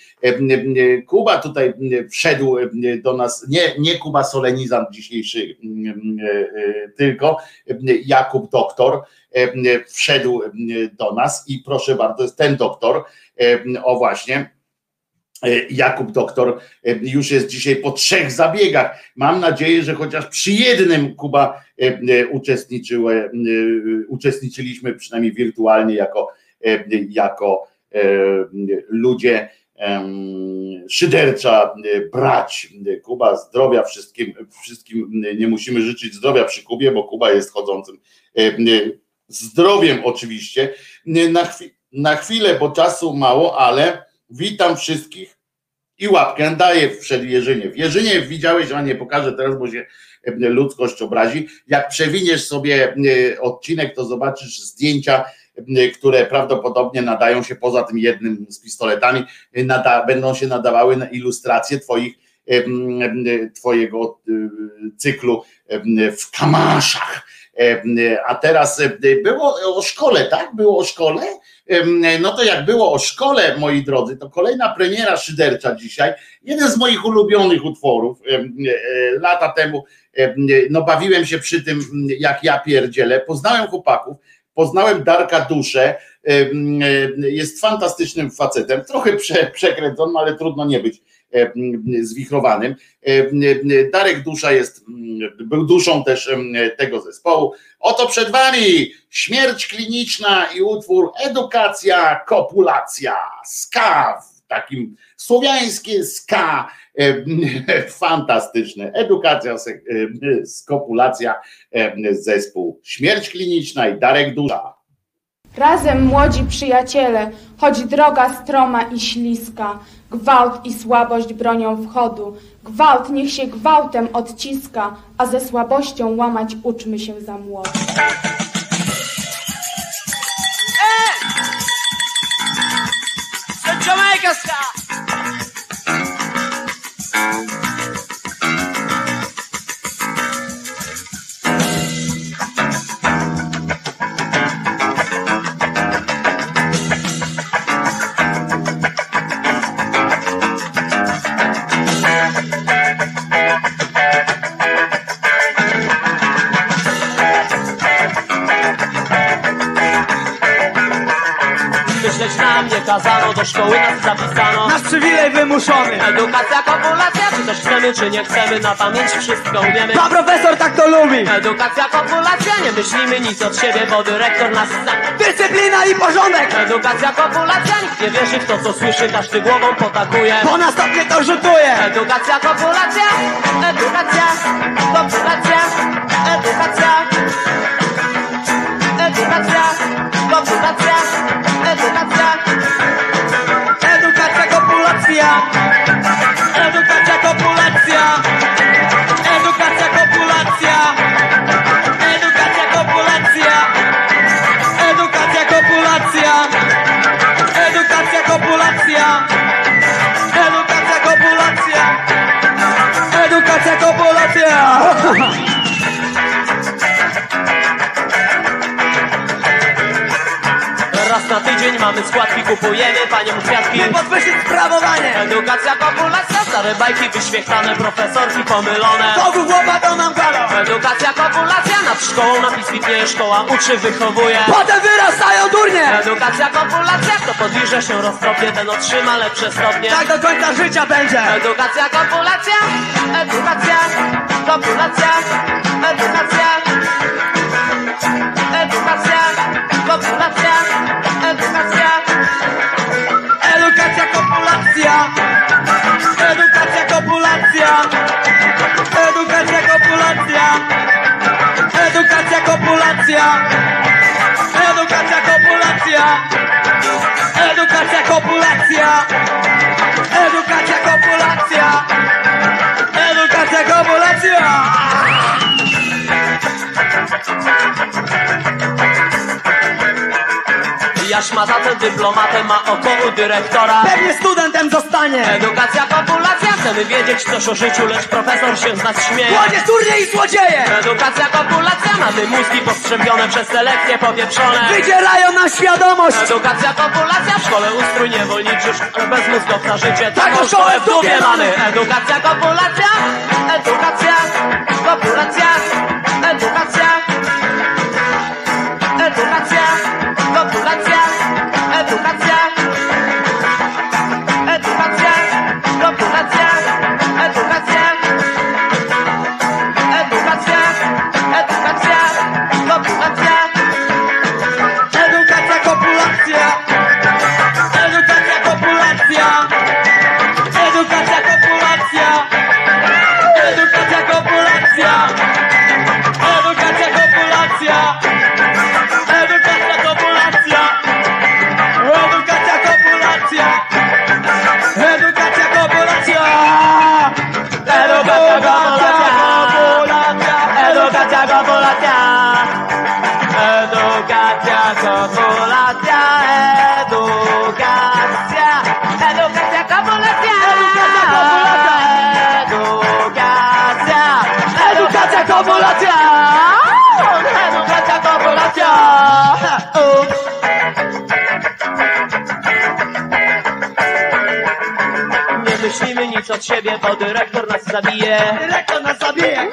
Kuba tutaj wszedł do nas, nie, nie Kuba Solenizant dzisiejszy, tylko Jakub Doktor wszedł do nas i proszę bardzo, jest ten doktor, o właśnie, Jakub doktor e, już jest dzisiaj po trzech zabiegach. Mam nadzieję, że chociaż przy jednym Kuba e, uczestniczył, uczestniczyliśmy przynajmniej wirtualnie jako, jako ludzie szydercza brać. Kuba zdrowia wszystkim, wszystkim nie musimy życzyć zdrowia przy Kubie, bo Kuba jest chodzącym zdrowiem oczywiście. Na, na chwilę, bo czasu mało, ale Witam wszystkich i łapkę daję w Jerzynie. W Jerzynie widziałeś, a nie pokażę teraz, bo się e, ludzkość obrazi. Jak przewiniesz sobie e, odcinek, to zobaczysz zdjęcia, e, które prawdopodobnie nadają się poza tym jednym z pistoletami, nada, będą się nadawały na ilustrację twoich, twojego cyklu w kamaszach. A teraz było o szkole, tak? Było o szkole? No to jak było o szkole, moi drodzy, to kolejna premiera szydercza dzisiaj, jeden z moich ulubionych utworów e, lata temu, no bawiłem się przy tym, jak ja pierdzielę, poznałem chłopaków, poznałem Darka Duszę, jest fantastycznym facetem, trochę prze, przekręconym, ale trudno nie być zwichrowanym. Darek Dusza jest, był duszą też tego zespołu. Oto przed wami śmierć kliniczna i utwór Edukacja, kopulacja, ska w takim słowiańskie ska, fantastyczne. Edukacja, skopulacja, zespół Śmierć kliniczna i Darek Dusza. Razem młodzi przyjaciele, choć droga stroma i śliska, gwałt i słabość bronią wchodu. Gwałt niech się gwałtem odciska, a ze słabością łamać uczmy się za młodu. Do szkoły nas zapisano. Nasz przywilej wymuszony. Edukacja, kopulacja, czy też chcemy, czy nie chcemy Na pamięć wszystko umiemy Pan profesor tak to lubi. Edukacja, kopulacja, nie myślimy nic od siebie Bo dyrektor nas zna. Dyscyplina i porządek. Edukacja, kopulacja, nikt nie wierzy w to co słyszy Każdy głową potakuje. Bo na stopnie to rzutuje. Edukacja, kopulacja, edukacja, kopulacja, edukacja, edukacja, popolación. na tydzień mamy składki, kupujemy paniom kwiatki. Podwyższyć sprawowanie Edukacja, kopulacja, stare bajki wyświetlane, profesorki pomylone. Bogu głowa to nam galo Edukacja, kopulacja, nad szkołą napis widnieje, szkoła uczy, wychowuje. Potem wyrastają durnie Edukacja, kopulacja, kto podliże się roztropnie, ten otrzyma lepsze stopnie. Tak do końca życia będzie Edukacja, kopulacja, edukacja, edukacja, edukacja, kopulacja Edukacja, kopulacja. Edukacja, kopulacja. Edukacja, kopulacja Jaśmata ten dyplomatę ma około dyrektora. Pewnie studentem zostanie Edukacja, kopulacja, chcemy wiedzieć coś o życiu, lecz profesor się z nas śmieje. Młodzież, turnie i złodzieje Edukacja, kopulacja, mamy mózgi postrzępione przez selekcję powieprzone. Wydzierają na świadomość Edukacja, kopulacja, w szkole ustrój niewolniczy, bez mózgów na życie. Taką Taką szkołę szkołę w dupie mamy. Edukacja, kopulacja, edukacja, kopulacja, nic od siebie, bo dyrektor nas zabije. Dyrektor nas zabije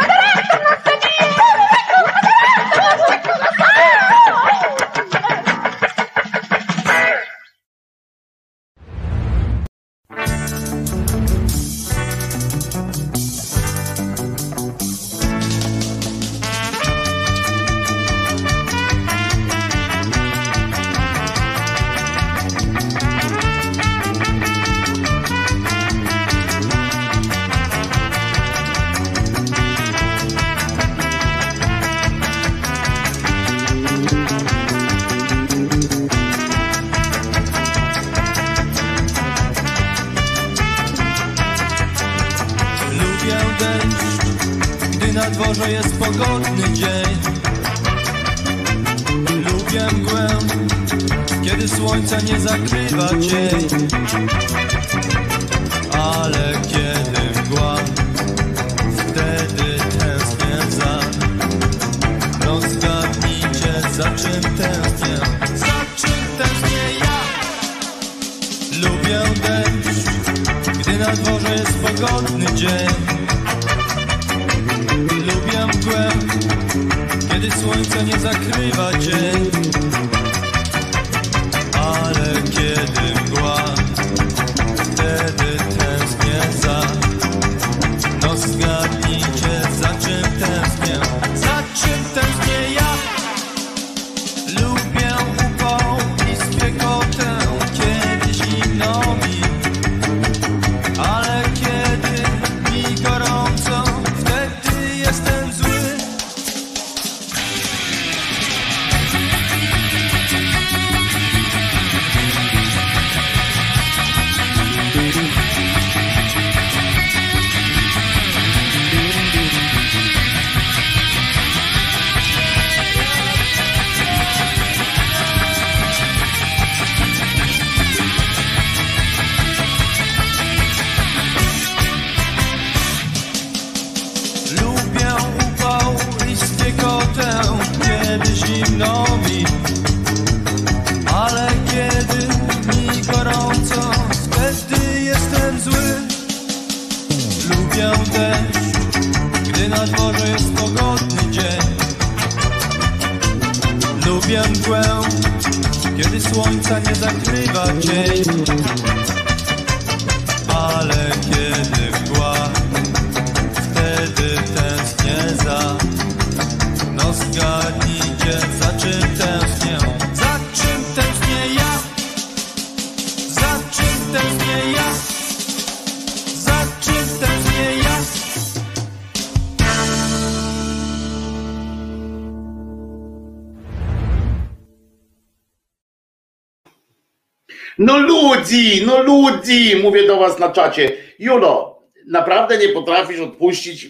mówię do was na czacie. Julo, naprawdę nie potrafisz odpuścić.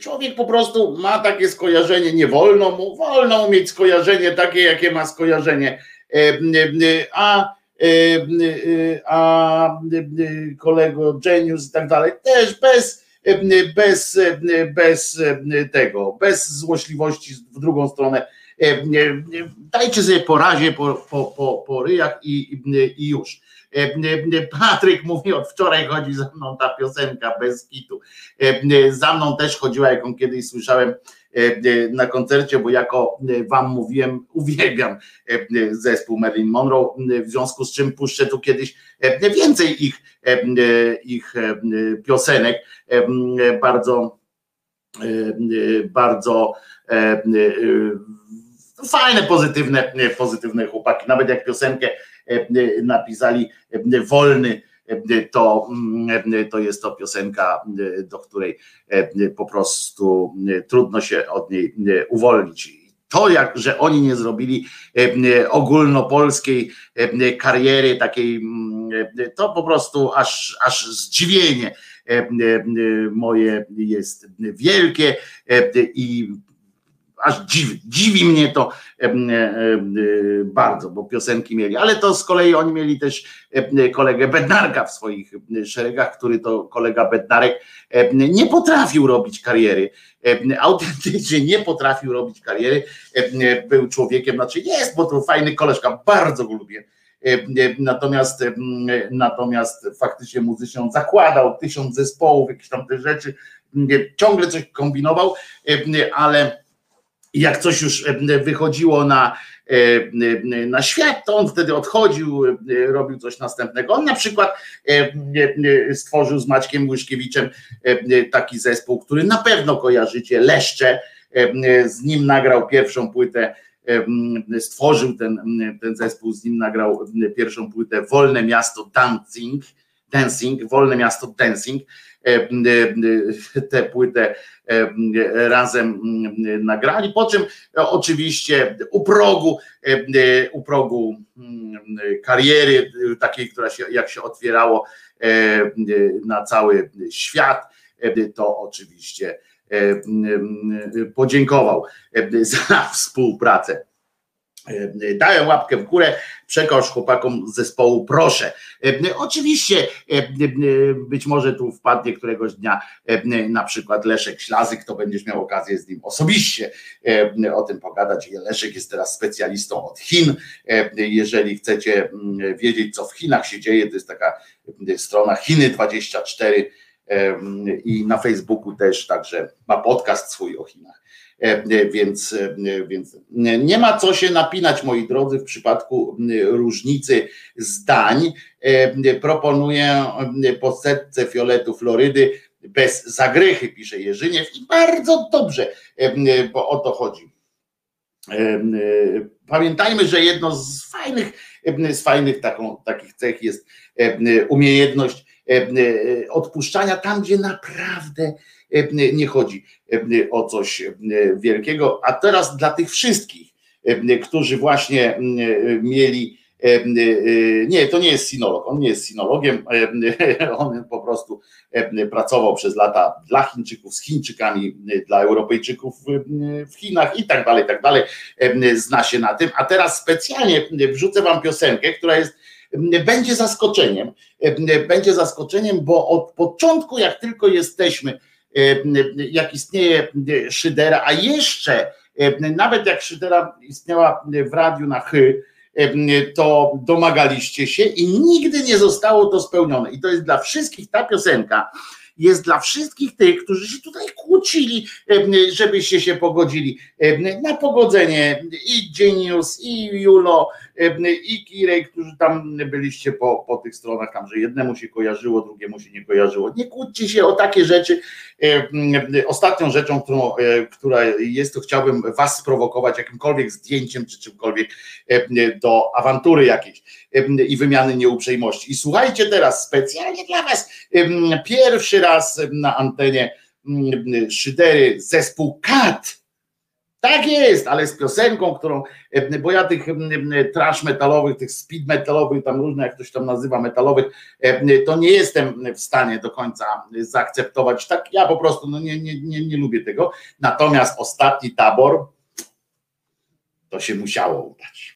Człowiek po prostu ma takie skojarzenie, nie wolno mu, wolno mieć skojarzenie takie, jakie ma skojarzenie. E, e, A, e, a e, kolego Genius i tak dalej, też bez, bez, bez tego, bez złośliwości w drugą stronę. Dajcie sobie po razie, po, po, po, po ryjach i, i już. E, e, Patryk mówi, od wczoraj chodzi za mną ta piosenka bez kitu. E, e, Za mną też chodziła, jaką kiedyś słyszałem e, e, na koncercie, bo jako e, wam mówiłem, uwielbiam e, e, zespół Marilyn Monroe, e, w związku z czym puszczę tu kiedyś e, więcej ich, e, e, ich e, piosenek. E, e, Bardzo e, e, bardzo e, e, fajne, pozytywne, pozytywne chłopaki. Nawet jak piosenkę e, napisali e, wolny, e, to, mm, to jest to piosenka, e, do której e, po prostu e, trudno się od niej e, uwolnić. To, jak, że oni nie zrobili e, ogólnopolskiej e, kariery takiej, mm, e, to po prostu aż, aż zdziwienie e, e, moje jest wielkie e, i aż dziwi, dziwi mnie to e, bardzo, bo piosenki mieli, ale to z kolei oni mieli też kolegę Bednarka w swoich szeregach, który to kolega Bednarek nie potrafił robić kariery, autentycznie nie potrafił robić kariery, był człowiekiem, znaczy jest, bo to fajny koleżka, bardzo go lubię, Natomiast, natomiast faktycznie muzycznie on zakładał tysiąc zespołów, jakieś tam te rzeczy, ciągle coś kombinował, ale jak coś już wychodziło na, na świat, to on wtedy odchodził, robił coś następnego. On na przykład stworzył z Maćkiem Łyszkiewiczem taki zespół, który na pewno kojarzycie, Leszcze, z nim nagrał pierwszą płytę stworzył ten, ten zespół, z nim nagrał pierwszą płytę Wolne Miasto Dancing, Dancing, Wolne Miasto Dancing. Tę płytę razem nagrali, po czym oczywiście u progu, u progu kariery takiej, która się, jak się otwierało na cały świat, to oczywiście podziękował za współpracę. Daję łapkę w górę, przekaż chłopakom zespołu, proszę. Oczywiście, być może tu wpadnie któregoś dnia na przykład Leszek Ślazyk, to będziesz miał okazję z nim osobiście o tym pogadać. Leszek jest teraz specjalistą od Chin. Jeżeli chcecie wiedzieć, co w Chinach się dzieje, to jest taka strona Chiny24 i na Facebooku też, także ma podcast swój o Chinach. Więc, więc nie ma co się napinać, moi drodzy, w przypadku różnicy zdań. Proponuję po setce fioletu Florydy bez zagrychy, pisze Jerzyniew i bardzo dobrze, bo o to chodzi. Pamiętajmy, że jedno z fajnych, z fajnych taką, takich cech jest umiejętność odpuszczania tam, gdzie naprawdę nie chodzi o coś wielkiego. A teraz dla tych wszystkich, którzy właśnie mieli nie, to nie jest sinolog, on nie jest sinologiem, on po prostu pracował przez lata dla Chińczyków, z Chińczykami, dla Europejczyków w Chinach i tak dalej, tak dalej, zna się na tym, a teraz specjalnie wrzucę wam piosenkę, która jest będzie zaskoczeniem, będzie zaskoczeniem, bo od początku, jak tylko jesteśmy, jak istnieje Szydera, a jeszcze nawet jak Szydera istniała w radiu na Chy, to domagaliście się i nigdy nie zostało to spełnione. I to jest dla wszystkich ta piosenka, jest dla wszystkich tych, którzy się tutaj kłócili, żebyście się pogodzili na pogodzenie i Genius, i Julo, i Kirej, którzy tam byliście po, po tych stronach, tam, że jednemu się kojarzyło, drugiemu się nie kojarzyło. Nie kłóćcie się o takie rzeczy. Ostatnią rzeczą, którą, która jest, to chciałbym was sprowokować jakimkolwiek zdjęciem czy czymkolwiek do awantury jakiejś i wymiany nieuprzejmości. I słuchajcie teraz, specjalnie dla was, pierwszy raz na antenie Szydery zespół KAT tak jest, ale z piosenką, którą, e, bo ja tych trash metalowych, tych speed metalowych, tam różne, jak ktoś tam nazywa metalowych, e, to nie jestem w stanie do końca zaakceptować. Tak, ja po prostu no nie, nie, nie, nie lubię tego. Natomiast ostatni tabor to się musiało udać.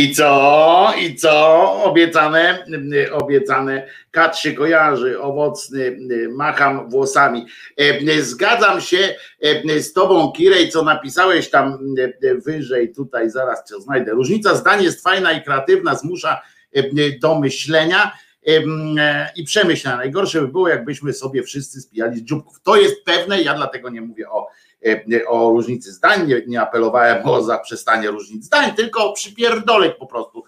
I co? I co? Obiecane, obiecane. Kat się kojarzy, owocny, macham włosami. E, Zgadzam się e, z tobą, Kirej, co napisałeś tam e, wyżej, tutaj zaraz cię znajdę. Różnica zdań jest fajna i kreatywna, zmusza do myślenia i przemyślenia. Najgorsze by było, jakbyśmy sobie wszyscy spijali z dzióbków. To jest pewne, ja dlatego nie mówię o o różnicy zdań, nie, nie apelowałem o zaprzestanie różnic zdań, tylko o przypierdolek po prostu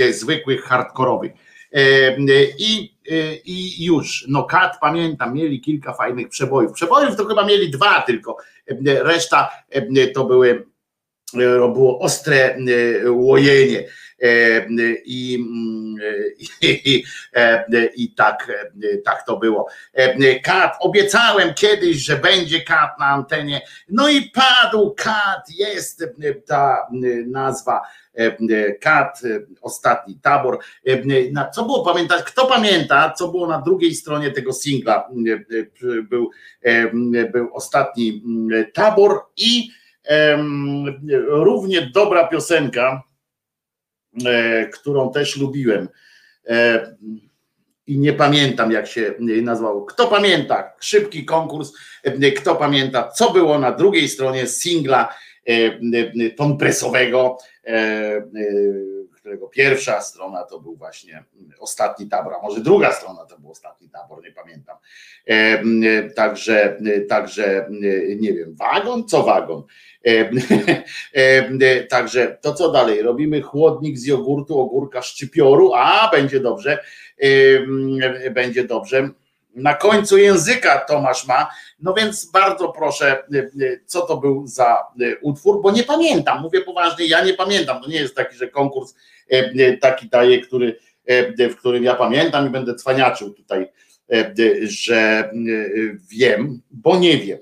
e, zwykłych, hardkorowych. E, I, e, I już, no kat pamiętam, mieli kilka fajnych przebojów. Przebojów to chyba mieli dwa tylko, E, reszta e, to były, e, było ostre e, łojenie. I, i, i tak, tak to było. Kat, obiecałem kiedyś, że będzie kat na antenie. No i padł kat, jest ta nazwa. Kat, ostatni tabor. Na- Co było pamiętać? Kto pamięta, co było na drugiej stronie tego singla? Był, był ostatni tabor i em, równie dobra piosenka którą też lubiłem. E, I nie pamiętam, jak się nazwało. Kto pamięta? Szybki konkurs. E, Kto pamięta, co było na drugiej stronie singla e, e, ton presowego, e, e, którego pierwsza strona to był właśnie ostatni tabor, a może druga strona to był ostatni tabor, nie pamiętam. E, e, Także, także e, nie wiem, wagon? Co wagon? Także to co dalej? Robimy chłodnik z jogurtu, ogórka, szczypioru. A, będzie dobrze. Będzie dobrze. Na końcu języka Tomasz ma. No więc bardzo proszę, co to był za utwór, bo nie pamiętam. Mówię poważnie, ja nie pamiętam. To nie jest taki, że konkurs taki daje, który, w którym ja pamiętam i będę cwaniaczył tutaj, że wiem, bo nie wiem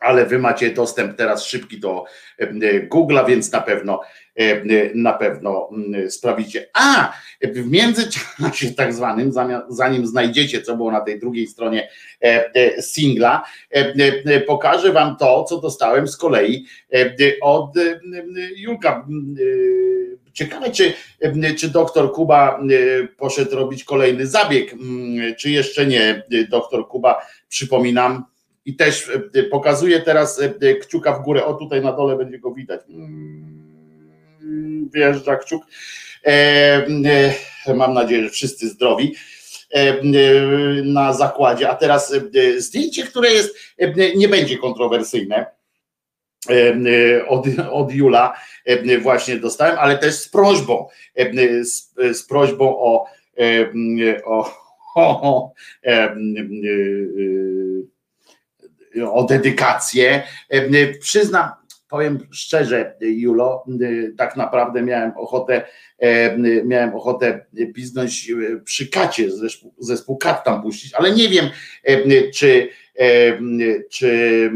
ale wy macie dostęp teraz szybki do e, Google'a, więc na pewno e, na pewno mm, sprawicie. A w międzyczasie tak zwanym, zanim znajdziecie, co było na tej drugiej stronie e, singla, pokażę wam to, co dostałem z kolei od Julka. E, Ciekawe, czy, czy doktor Kuba poszedł robić kolejny zabieg, mm, czy jeszcze nie. Doktor Kuba, przypominam, i też e, pokazuję teraz e, kciuka w górę. O, tutaj na dole będzie go widać. Mm, Wjeżdża kciuk. E, e, Mam nadzieję, że wszyscy zdrowi e, e, na zakładzie. A teraz e, zdjęcie, które jest, e, nie będzie kontrowersyjne. e, e, Od, od Jula e, właśnie dostałem, ale też z prośbą, e, z, z prośbą o, e, o, o, e, e, o dedykację. E, Przyznam, powiem szczerze, Julo, tak naprawdę miałem ochotę, e, miałem ochotę piznąć e, przy kacie, zespół, kat tam puścić, ale nie wiem, czy, czy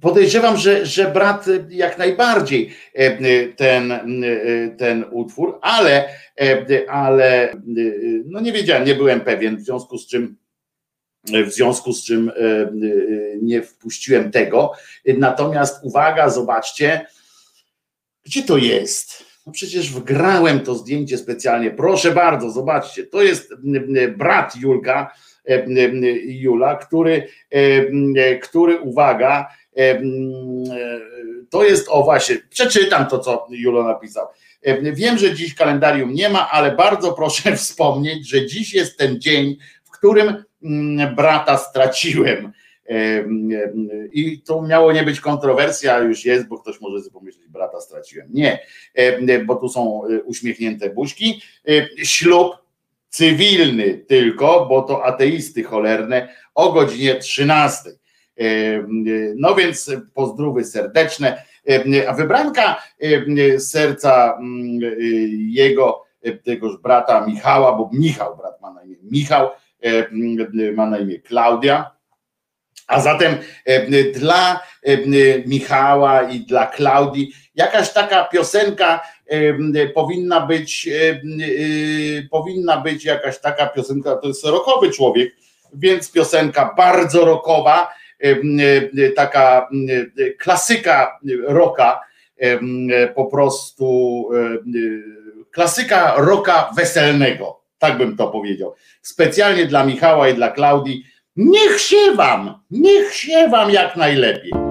Podejrzewam, że, że brat jak najbardziej e, ten, e, ten utwór, ale, e, ale no nie wiedziałem, nie byłem pewien, w związku z czym w związku z czym nie wpuściłem tego. Natomiast uwaga, zobaczcie, gdzie to jest? No przecież wgrałem to zdjęcie specjalnie. Proszę bardzo, zobaczcie. To jest brat Julka, Jula, który, który uwaga, to jest, o właśnie, przeczytam to, co Julo napisał. Wiem, że dziś kalendarium nie ma, ale bardzo proszę wspomnieć, że dziś jest ten dzień, w którym mm, brata straciłem. I to miało nie być kontrowersja, już jest, bo ktoś może sobie pomyśleć, brata straciłem. Nie, bo tu są uśmiechnięte buźki. Ślub cywilny tylko, bo to ateisty cholerne o godzinie 13. No więc pozdrówy serdeczne. A wybranka serca jego, tegoż brata Michała, bo Michał, brat ma na imię Michał, ma na imię Klaudia. A zatem dla Michała i dla Klaudii jakaś taka piosenka powinna być, powinna być jakaś taka piosenka, to jest rokowy człowiek, więc piosenka bardzo rokowa, E, taka e, klasyka rocka, e, po prostu klasyka rocka weselnego, tak bym to powiedział. Specjalnie dla Michała i dla Klaudii. Niech się wam, niech się wam jak najlepiej.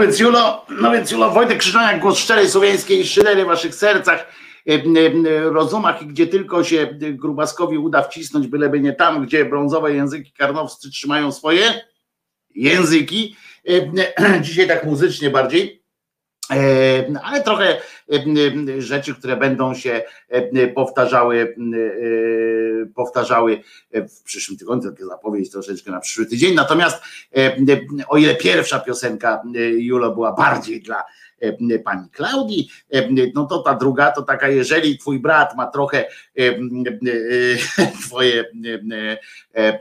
Więc Julo, no więc Julo, Wojtek Krzyżaniak, głos szczerej słowiańskiej szydery w waszych sercach, e, e, rozumach i gdzie tylko się Grubaskowi uda wcisnąć, byleby nie tam, gdzie brązowe języki karnowscy trzymają swoje języki. E, Dzisiaj tak muzycznie bardziej. Ale trochę rzeczy, które będą się powtarzały, e, powtarzały w przyszłym tygodniu, takie zapowiedź troszeczkę na przyszły tydzień. Natomiast o ile pierwsza piosenka e, Julo była bardziej dla pani Klaudii, e, no to ta druga to taka, jeżeli twój brat ma trochę e, e, twoje e, e,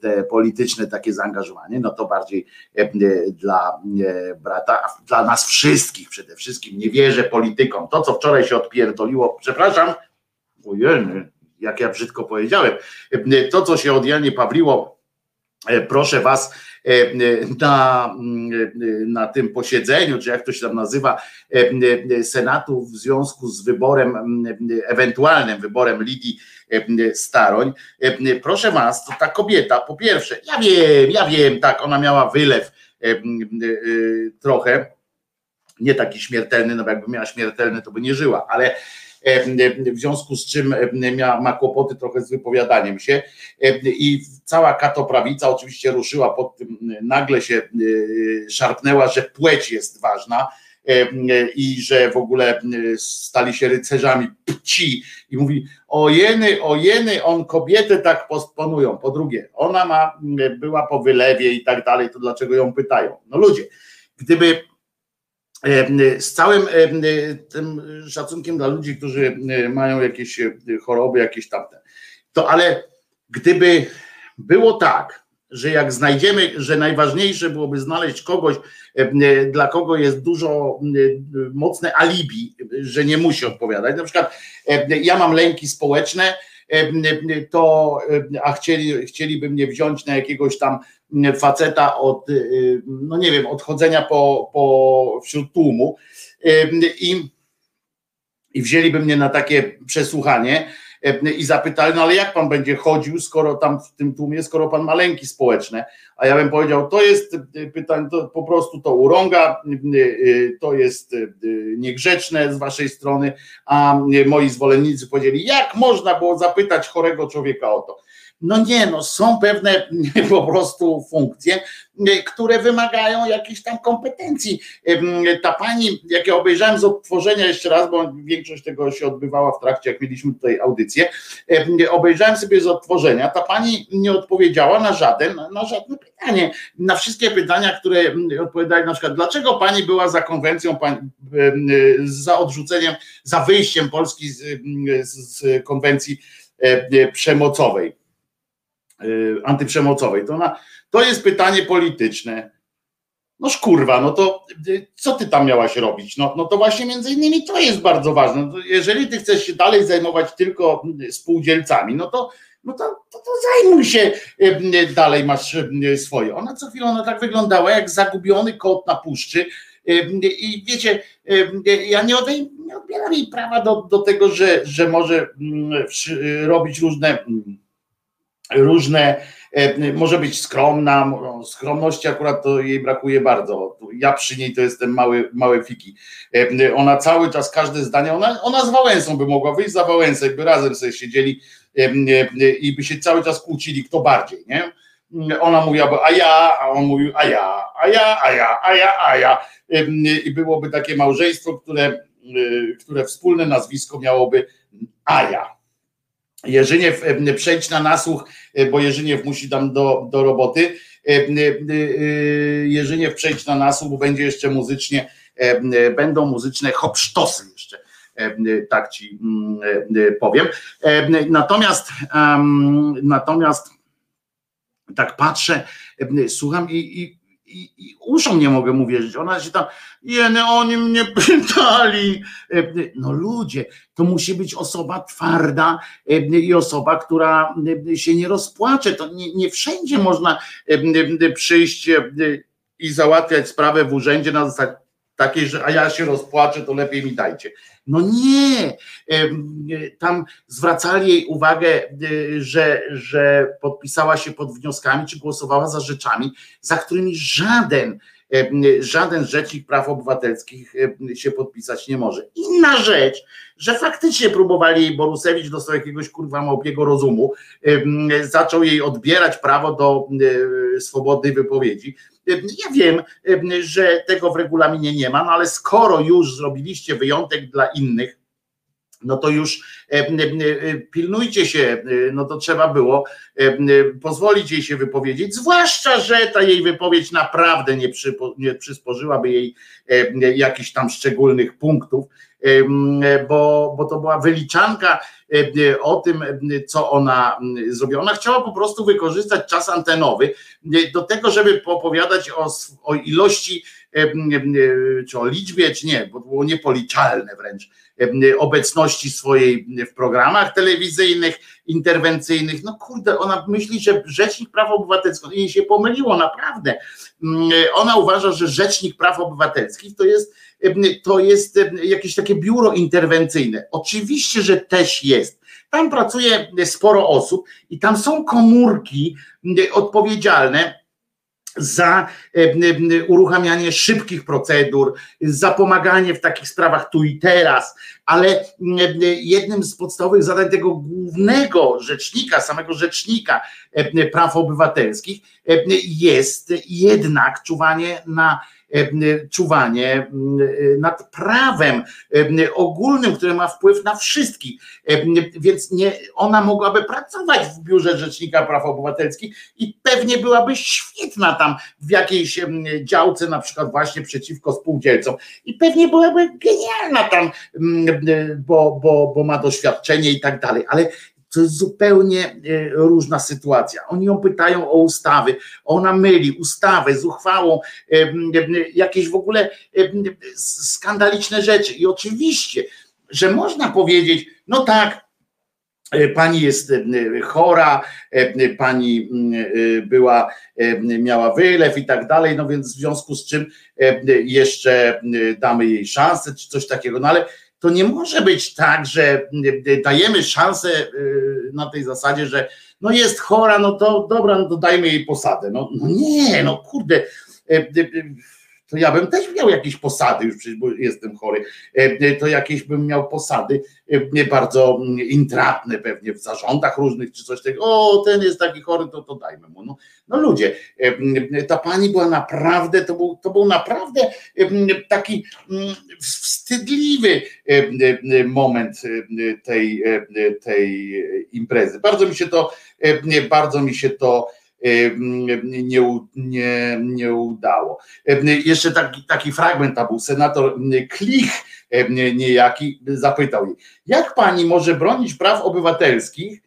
te polityczne takie zaangażowanie, no to bardziej e, dla e, brata, dla nas wszystkich przede wszystkim. Nie wierzę politykom. To, co wczoraj się odpierdoliło, przepraszam, ojej, jak ja brzydko powiedziałem, e, to, co się od Janie Pawliło, e, proszę was, e, na, na tym posiedzeniu, czy jak to się tam nazywa, e, Senatu w związku z wyborem, ewentualnym wyborem Lidii e, Staroń. E, Proszę was, to ta kobieta, po pierwsze, ja wiem, ja wiem, tak, ona miała wylew e, e, trochę, nie taki śmiertelny, no bo jakby miała śmiertelny, to by nie żyła, ale w związku z czym miała, ma kłopoty trochę z wypowiadaniem się i cała katoprawica oczywiście ruszyła pod tym, nagle się szarpnęła, że płeć jest ważna i że w ogóle stali się rycerzami pci i mówi o jeny, o jeny, on kobietę tak postponują. Po drugie, ona ma, była po wylewie i tak dalej, to dlaczego ją pytają? No ludzie, gdyby z całym tym szacunkiem dla ludzi, którzy mają jakieś choroby, jakieś tamte. To ale gdyby było tak, że jak znajdziemy, że najważniejsze byłoby znaleźć kogoś, dla kogo jest dużo mocne alibi, że nie musi odpowiadać. Na przykład ja mam lęki społeczne, to a chcieli, chcieliby mnie wziąć na jakiegoś tam faceta od, no nie wiem, odchodzenia po, po wśród tłumu i, i wzięliby mnie na takie przesłuchanie i zapytali, no ale jak pan będzie chodził, skoro tam w tym tłumie, skoro pan ma lęki społeczne, a ja bym powiedział, to jest pytanie, to po prostu to urąga, to jest niegrzeczne z waszej strony, a moi zwolennicy powiedzieli, jak można było zapytać chorego człowieka o to. No nie, no są pewne po prostu funkcje, które wymagają jakichś tam kompetencji. Ta pani, jak ja obejrzałem z odtworzenia jeszcze raz, bo większość tego się odbywała w trakcie, jak mieliśmy tutaj audycję, obejrzałem sobie z odtworzenia, ta pani nie odpowiedziała na żaden, na żadne pytanie. Na wszystkie pytania, które odpowiadali, na przykład, dlaczego pani była za konwencją, za odrzuceniem, za wyjściem Polski z, z konwencji przemocowej antyprzemocowej. To, ona, to jest pytanie polityczne. No kurwa, no to co ty tam miałaś robić? No, no to właśnie między innymi to jest bardzo ważne. No jeżeli ty chcesz się dalej zajmować tylko spółdzielcami, no to, no to, to, to zajmuj się dalej, masz swoje. Ona co chwilę ona tak wyglądała jak zagubiony kot na puszczy. I wiecie, ja nie, odej, nie odbieram jej prawa do, do tego, że, że może robić różne różne, może być skromna, skromności akurat to jej brakuje bardzo. Ja przy niej to jestem mały, małe fiki. Ona cały czas, każde zdanie, ona, ona z Wałęsą by mogła wyjść za Wałęsę, by razem sobie siedzieli i by się cały czas kłócili, kto bardziej, nie? Ona mówiłaby, a ja, a on mówił, a ja, a ja, a ja, a ja, a ja. I byłoby takie małżeństwo, które, które wspólne nazwisko miałoby a ja. Jerzyniew przejdź na nasłuch, bo Jerzyniew musi tam do, do roboty. Jerzyniew przejdź na nasłuch, bo będzie jeszcze muzycznie, będą muzyczne hopsztosy jeszcze, tak ci powiem. Natomiast natomiast tak patrzę, słucham i, i i, i uszom nie mogę mu wierzyć. Ona się tam, jeny, oni mnie pytali. No ludzie, to musi być osoba twarda i osoba, która się nie rozpłacze. To nie, nie wszędzie można przyjść i załatwiać sprawę w urzędzie na zasadzie takiej, że a ja się rozpłaczę, to lepiej mi dajcie. No nie, tam zwracali jej uwagę, że, że podpisała się pod wnioskami, czy głosowała za rzeczami, za którymi żaden żaden rzecznik praw obywatelskich się podpisać nie może. Inna rzecz, że faktycznie próbowali Borusewicz dostał jakiegoś kurwa małpiego rozumu, zaczął jej odbierać prawo do swobodnej wypowiedzi. Ja wiem, że tego w regulaminie nie ma, no ale skoro już zrobiliście wyjątek dla innych, no to już pilnujcie się, no to trzeba było pozwolić jej się wypowiedzieć, zwłaszcza, że ta jej wypowiedź naprawdę nie, przypo, nie przysporzyłaby jej jakichś tam szczególnych punktów, bo, bo to była wyliczanka o tym, co ona zrobiła. Ona chciała po prostu wykorzystać czas antenowy do tego, żeby opowiadać o, o ilości, czy o liczbie, czy nie, bo było niepoliczalne wręcz obecności swojej w programach telewizyjnych, interwencyjnych. No kurde, ona myśli, że Rzecznik Praw Obywatelskich, jej się pomyliło naprawdę. Ona uważa, że Rzecznik Praw Obywatelskich to jest, to jest jakieś takie biuro interwencyjne. Oczywiście, że też jest. Tam pracuje sporo osób i tam są komórki odpowiedzialne za uruchamianie szybkich procedur, za pomaganie w takich sprawach tu i teraz, ale jednym z podstawowych zadań tego głównego rzecznika, samego rzecznika praw obywatelskich jest jednak czuwanie na czuwanie nad prawem ogólnym, które ma wpływ na wszystkich. Więc nie, ona mogłaby pracować w biurze Rzecznika Praw Obywatelskich i pewnie byłaby świetna tam w jakiejś działce, na przykład właśnie przeciwko spółdzielcom. I pewnie byłaby genialna tam, bo, bo, bo ma doświadczenie i tak dalej. Ale to jest zupełnie e, różna sytuacja. Oni ją pytają o ustawy, ona myli ustawę z uchwałą, e, jakieś w ogóle skandaliczne rzeczy. I oczywiście, że można powiedzieć, no tak, e, Pani jest chora, pani była, miała wylew i tak dalej, no więc w związku z czym jeszcze damy jej szansę, czy coś takiego, no ale to nie może być tak, że dajemy szansę y, na tej zasadzie, że no jest chora, no to dobra, no to dajmy jej posadę. No, no nie, no kurde y, y, to ja bym też miał jakieś posady, już przecież jestem chory, e, to jakieś bym miał posady e, bardzo intratne pewnie w zarządach różnych czy coś takiego, o ten jest taki chory, to, to dajmy mu. No, no ludzie, e, ta pani była naprawdę, to był, to był naprawdę taki wstydliwy moment tej, tej imprezy. Bardzo mi się to, bardzo mi się to nie, nie, nie udało. Jeszcze taki, taki fragment tam był, senator Klich niejaki zapytał jej, jak pani może bronić praw obywatelskich,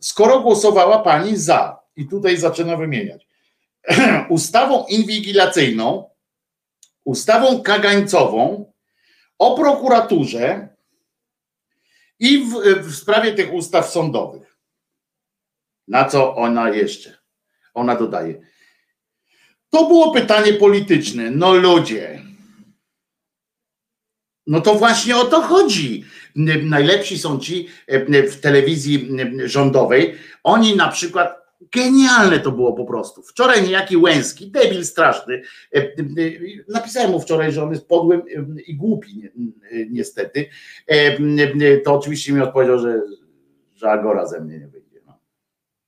skoro głosowała pani za, i tutaj zaczyna wymieniać, ustawą inwigilacyjną, ustawą kagańcową, o prokuraturze i w, w sprawie tych ustaw sądowych. Na co ona jeszcze? Ona dodaje. To było pytanie polityczne. No ludzie. No to właśnie o to chodzi. Najlepsi są ci w telewizji rządowej. Oni na przykład Genialne to było po prostu. Wczoraj niejaki Łęski, debil straszny, napisałem mu wczoraj, że on jest podłym i głupi niestety. To oczywiście mi odpowiedział, że, że Agora ze mnie nie wyjdzie. No.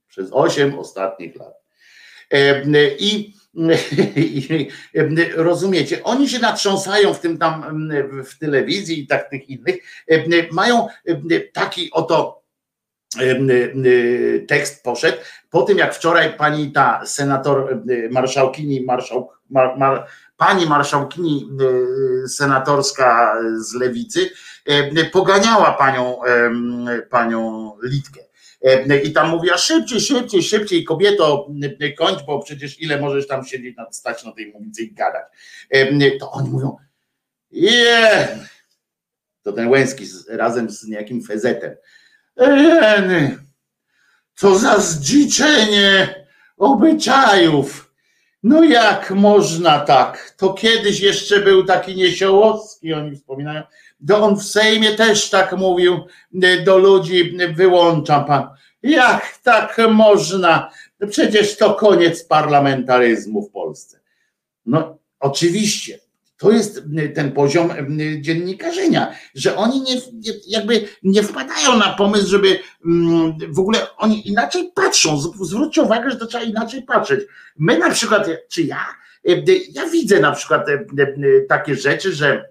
Przez osiem ostatnich lat. I, rozumiecie, oni się natrząsają w tym tam w telewizji i tak tych innych, mają taki oto tekst poszedł, po tym jak wczoraj pani ta senator, marszałkini, marszałk, mar, mar, pani marszałkini senatorska z lewicy poganiała panią, panią Litkę I tam mówiła szybciej, szybciej, szybciej, kobieto, e, kończ, bo przecież ile możesz tam siedzieć, stać na tej mównicy i gadać. E, to oni mówią, je, to ten Łęski razem z niejakim fezetem. Co za zdziczenie obyczajów. No jak można tak? To kiedyś jeszcze był taki niesiołowski, oni wspominają, to on w Sejmie też tak mówił e, do ludzi, wyłączam pan. Jak tak można? Przecież to koniec parlamentaryzmu w Polsce. No Oczywiście. To jest y, ten poziom dziennikarzenia, że oni nie, jakby nie wpadają na pomysł, żeby mm, w ogóle oni inaczej patrzą. Zwróćcie uwagę, że to trzeba inaczej patrzeć. My na przykład, czy ja, ja widzę na przykład takie rzeczy, że e,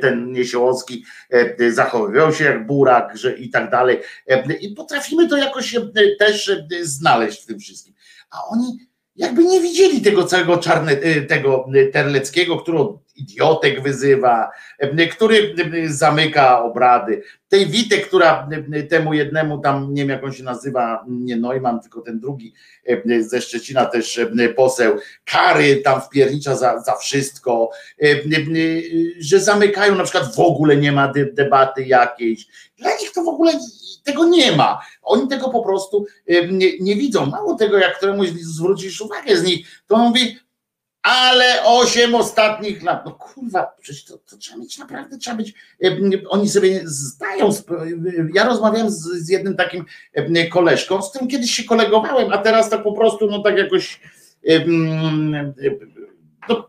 ten Niesiołowski e, zachowywał się jak burak że i tak dalej. E, I potrafimy to jakoś e, też e, znaleźć w tym wszystkim. A oni jakby nie widzieli tego całego czarne, e, tego e, Terleckiego, którą idiotek wyzywa, e, który zamyka obrady. Tej Witek, która temu jednemu tam, nie wiem jak on się nazywa, nie Neumann, tylko ten drugi ze Szczecina też poseł, kary tam wpiernicza za, za wszystko, że zamykają, na przykład w ogóle nie ma de- debaty jakiejś. Dla nich to w ogóle tego nie ma. Oni tego po prostu nie, nie widzą. Mało tego, jak któremuś zwrócisz uwagę z nich, to on mówi, ale osiem ostatnich lat, no kurwa, przecież to, to trzeba mieć naprawdę, trzeba być, oni sobie zdają, ja rozmawiałem z, z jednym takim koleżką, z którym kiedyś się kolegowałem, a teraz tak po prostu, no tak jakoś no,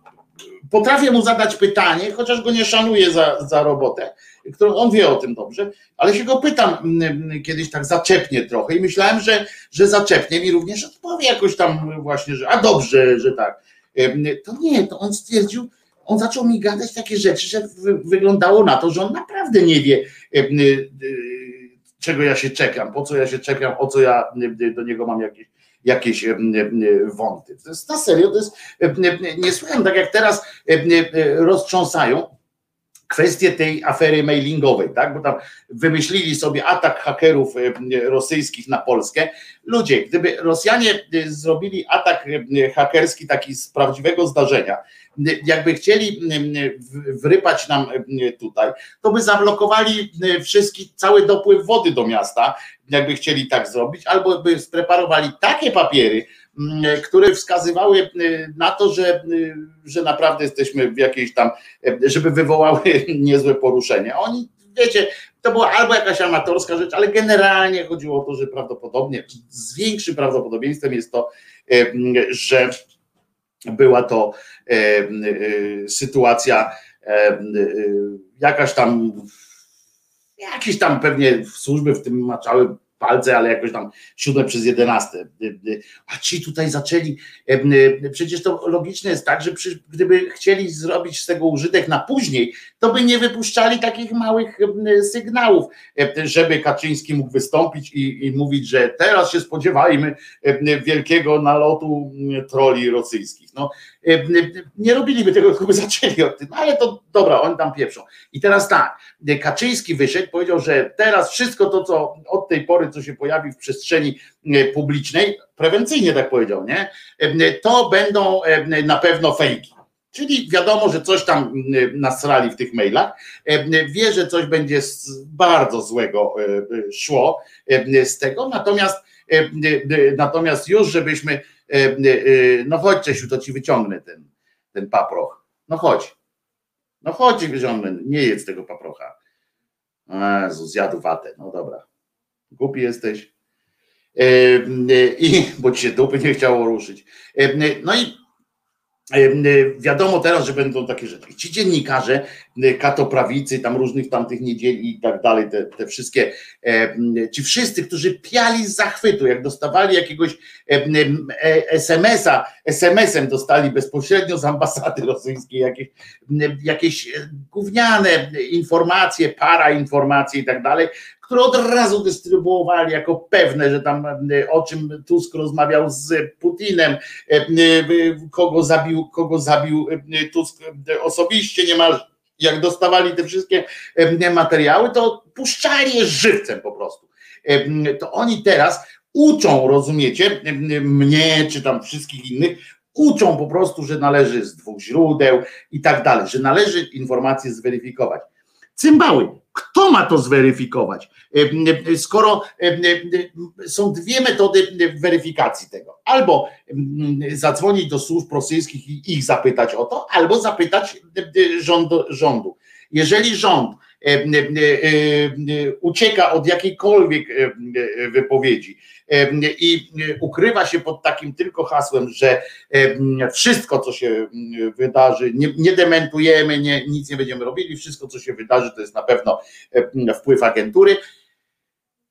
potrafię mu zadać pytanie, chociaż go nie szanuję za, za robotę, którą on wie o tym dobrze, ale się go pytam mm, kiedyś tak zaczepnie trochę i myślałem, że, że zaczepnie mi również odpowie jakoś tam właśnie, że a dobrze, że tak. To nie, to on stwierdził, on zaczął mi gadać takie rzeczy, że wy- wyglądało na to, że on naprawdę nie wie, y, y, czego ja się czepiam, po co ja się czepiam, o co ja y, do niego mam jakieś, jakieś wąty. To jest na serio, to jest nie słucham, tak jak teraz roztrząsają kwestię tej afery mailingowej, tak? Bo tam wymyślili sobie atak hakerów e, rosyjskich na Polskę. Ludzie, gdyby Rosjanie e, zrobili atak e, hakerski taki z prawdziwego zdarzenia, jakby chcieli wrypać nam tutaj, to by zablokowali e, wszystki, cały dopływ wody do miasta, jakby chcieli tak zrobić, albo by spreparowali takie papiery, które wskazywały e, na to, że, e, że naprawdę jesteśmy w jakiejś tam, e, żeby wywołały niezłe poruszenie. Oni, wiecie, to była albo jakaś amatorska rzecz, ale generalnie chodziło o to, że prawdopodobnie, z większym prawdopodobieństwem jest to, że była to sytuacja jakaś tam, jakieś tam pewnie służby w tym maczały palce, ale jakoś tam siódme przez jedenaste. A ci tutaj zaczęli, przecież to logiczne jest tak, że gdyby chcieli zrobić z tego użytek na później, to by nie wypuszczali takich małych sygnałów, em, żeby Kaczyński mógł wystąpić i, i mówić, że teraz się spodziewajmy wielkiego nalotu em, troli rosyjskich. No, nie robiliby tego, tylko by zaczęli od tym, no, ale to dobra, oni tam pieprzą. I teraz tak, Kaczyński wyszedł, powiedział, że teraz wszystko to, co od tej pory, co się pojawi w przestrzeni e, publicznej, prewencyjnie tak powiedział, nie? E, To będą e, na pewno fejki. Czyli wiadomo, że coś tam m, nasrali w tych mailach. E, Wie, że coś będzie bardzo złego e, e, szło e, z tego, natomiast natomiast już żebyśmy no chodź Czesiu, to ci wyciągnę ten, ten paproch. No chodź. No chodź wyciągnę, nie jedz tego paprocha. Jezu, zjadł watę, no dobra. Głupi jesteś. I bo ci się dupy nie chciało ruszyć. No i wiadomo teraz, że będą takie rzeczy. Ci dziennikarze, e, katoprawicy, tam różnych tamtych niedzieli i tak dalej, te, te wszystkie, e, ci wszyscy, którzy piali z zachwytu, jak dostawali jakiegoś e, e, SMS-a, SMS-em dostali bezpośrednio z ambasady rosyjskiej jakieś, jakieś e, gówniane informacje, parainformacje i tak dalej, które od razu dystrybuowali jako pewne, że tam e, o czym Tusk rozmawiał z Putinem, e, e, kogo zabił, kogo zabił Tusk osobiście niemal. Jak dostawali te wszystkie materiały, to puszczali je żywcem po prostu. To oni teraz uczą, rozumiecie, mnie czy tam wszystkich innych, uczą po prostu, że należy z dwóch źródeł i tak dalej, że należy informacje zweryfikować. Cymbały, kto ma to zweryfikować? E, e, Skoro e, są dwie metody weryfikacji tego. Albo zadzwonić do służb rosyjskich i ich zapytać o to, albo zapytać rządu. rządu. Jeżeli rząd ucieka od jakiejkolwiek wypowiedzi i ukrywa się pod takim tylko hasłem, że wszystko, co się wydarzy, nie, nie dementujemy, nie, nic nie będziemy robili, wszystko, co się wydarzy, to jest na pewno wpływ agentury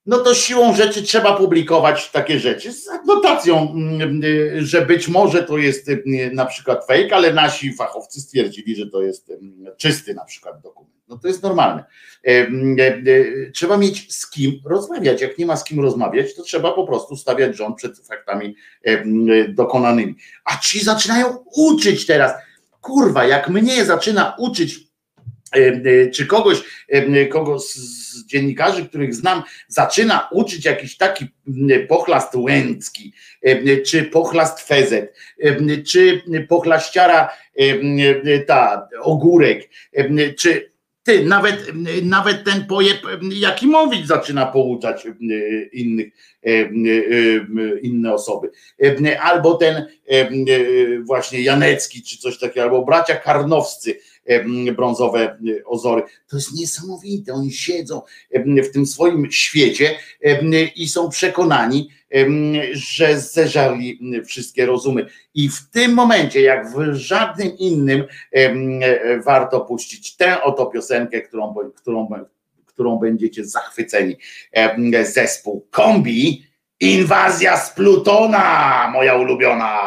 no to siłą rzeczy trzeba publikować takie rzeczy z adnotacją, że być może to jest na przykład fake, ale nasi fachowcy stwierdzili, że to jest czysty na przykład dokument. No to jest normalne. Trzeba mieć z kim rozmawiać. Jak nie ma z kim rozmawiać, to trzeba po prostu stawiać rząd przed faktami dokonanymi. A ci zaczynają uczyć teraz. Kurwa, jak mnie zaczyna uczyć czy kogoś, kogo z dziennikarzy, których znam, zaczyna uczyć jakiś taki pochlast Łęcki, czy pochlast Fezet, czy pochlaściara ta Ogórek, czy ty, nawet, nawet ten pojeb Jakimowicz zaczyna pouczać innych, inne osoby. Albo ten właśnie Janecki, czy coś takiego, albo bracia Karnowscy, brązowe ozory. To jest niesamowite. Oni siedzą w tym swoim świecie i są przekonani, że zeżarli wszystkie rozumy. I w tym momencie, jak w żadnym innym, warto puścić tę oto piosenkę, którą, którą, którą będziecie zachwyceni. Zespół Kombi, Inwazja z Plutona, moja ulubiona.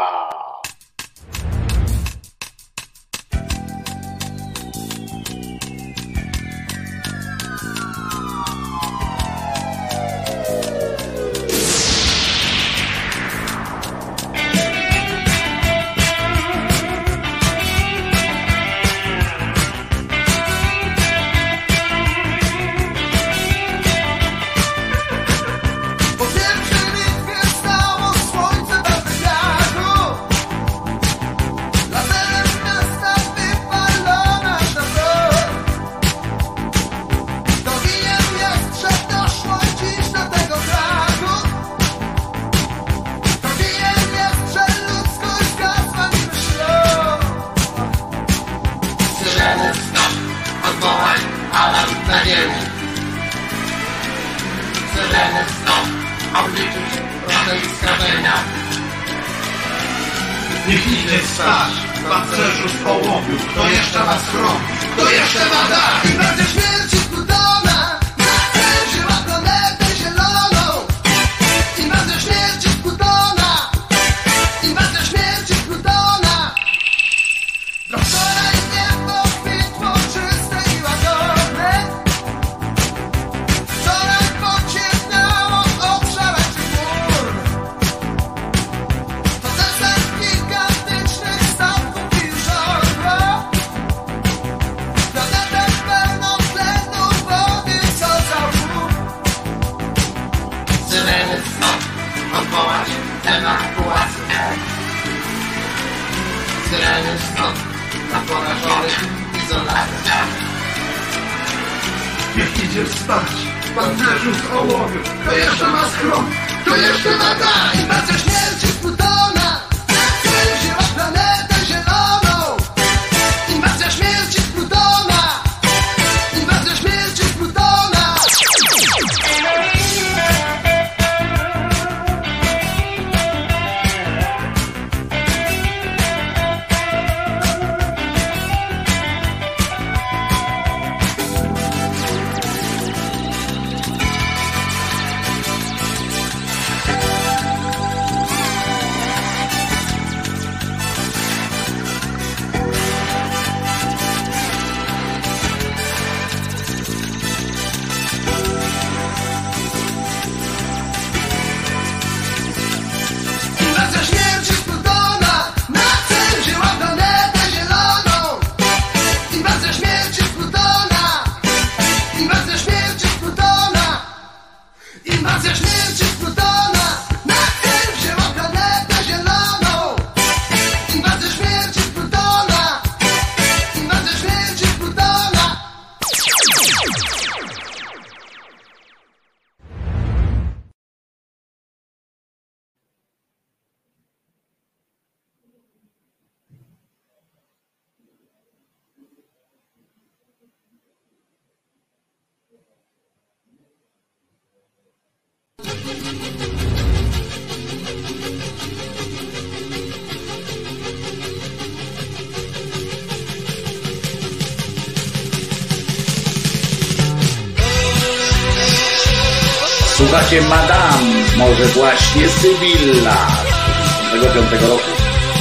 Z 1905 roku.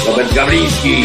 Robert Gawliński.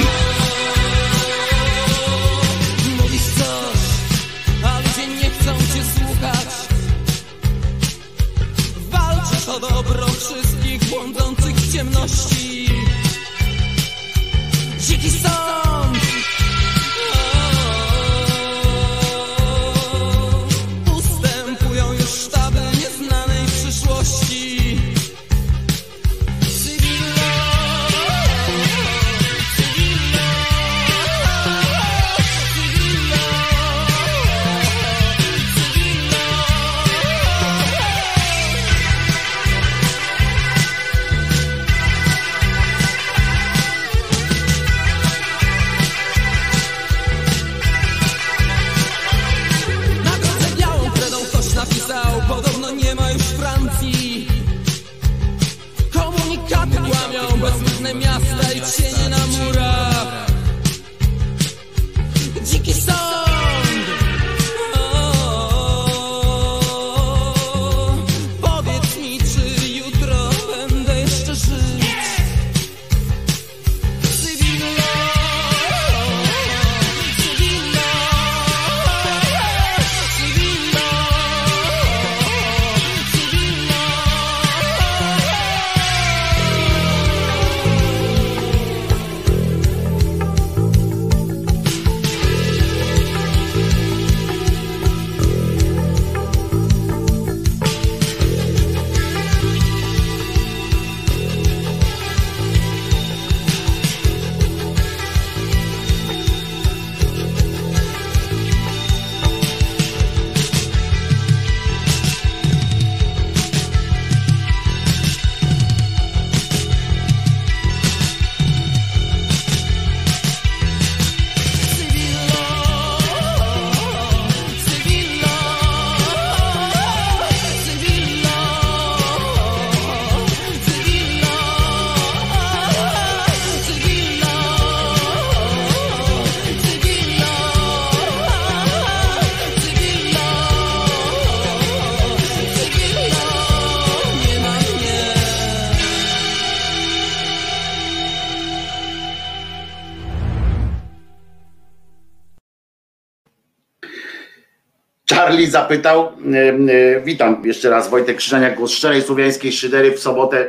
Zapytał, e, e, witam jeszcze raz Wojtek Krzyżaniak, głos szczerej słowiańskiej szydery w sobotę e,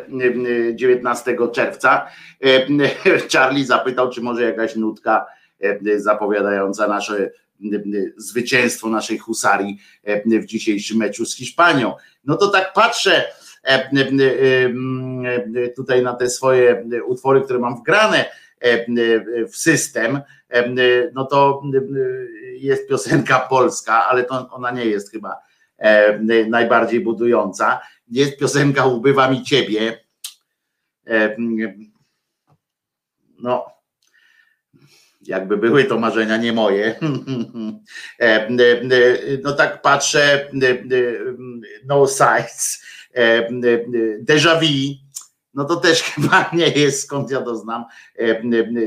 e, 19 czerwca. E, e, Charlie zapytał, czy może jakaś nutka zapowiadająca nasze zwycięstwo naszej husarii w dzisiejszym meczu z Hiszpanią. No to tak patrzę tutaj na te swoje utwory, które mam wgrane w system, no to e, jest piosenka polska, ale to ona nie jest chyba najbardziej budująca. Jest piosenka Ubywa mi ciebie. No, jakby były to marzenia nie moje. No tak patrzę, no e, déjà vu, no to też chyba nie jest, skąd ja to znam,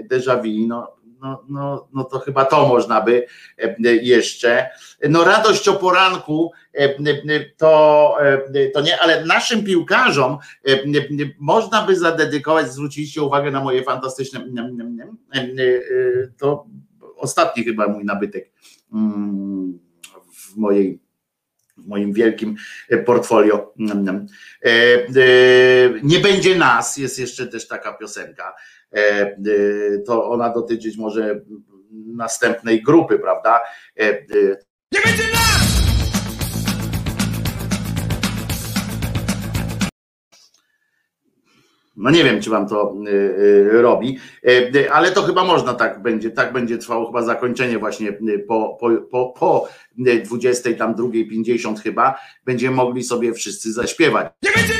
déjà vu, no, no, no, no to chyba to można by e, jeszcze. No radość o poranku e, e, to, to nie, ale naszym piłkarzom można by zadedykować, zwróciliście uwagę na moje fantastyczne, to ostatni chyba mój nabytek mm, w mojej w moim wielkim portfolio. E, e, Nie będzie nas, jest jeszcze też taka piosenka. E, e, To ona dotyczyć może następnej grupy, prawda? E, e, Nie będzie nas! No nie wiem, czy wam to y, y, robi, y, ale to chyba można tak będzie, tak będzie trwało chyba zakończenie właśnie po, po, po, po y, 20 tam drugiej 50 chyba, będziemy mogli sobie wszyscy zaśpiewać. Nie będzie!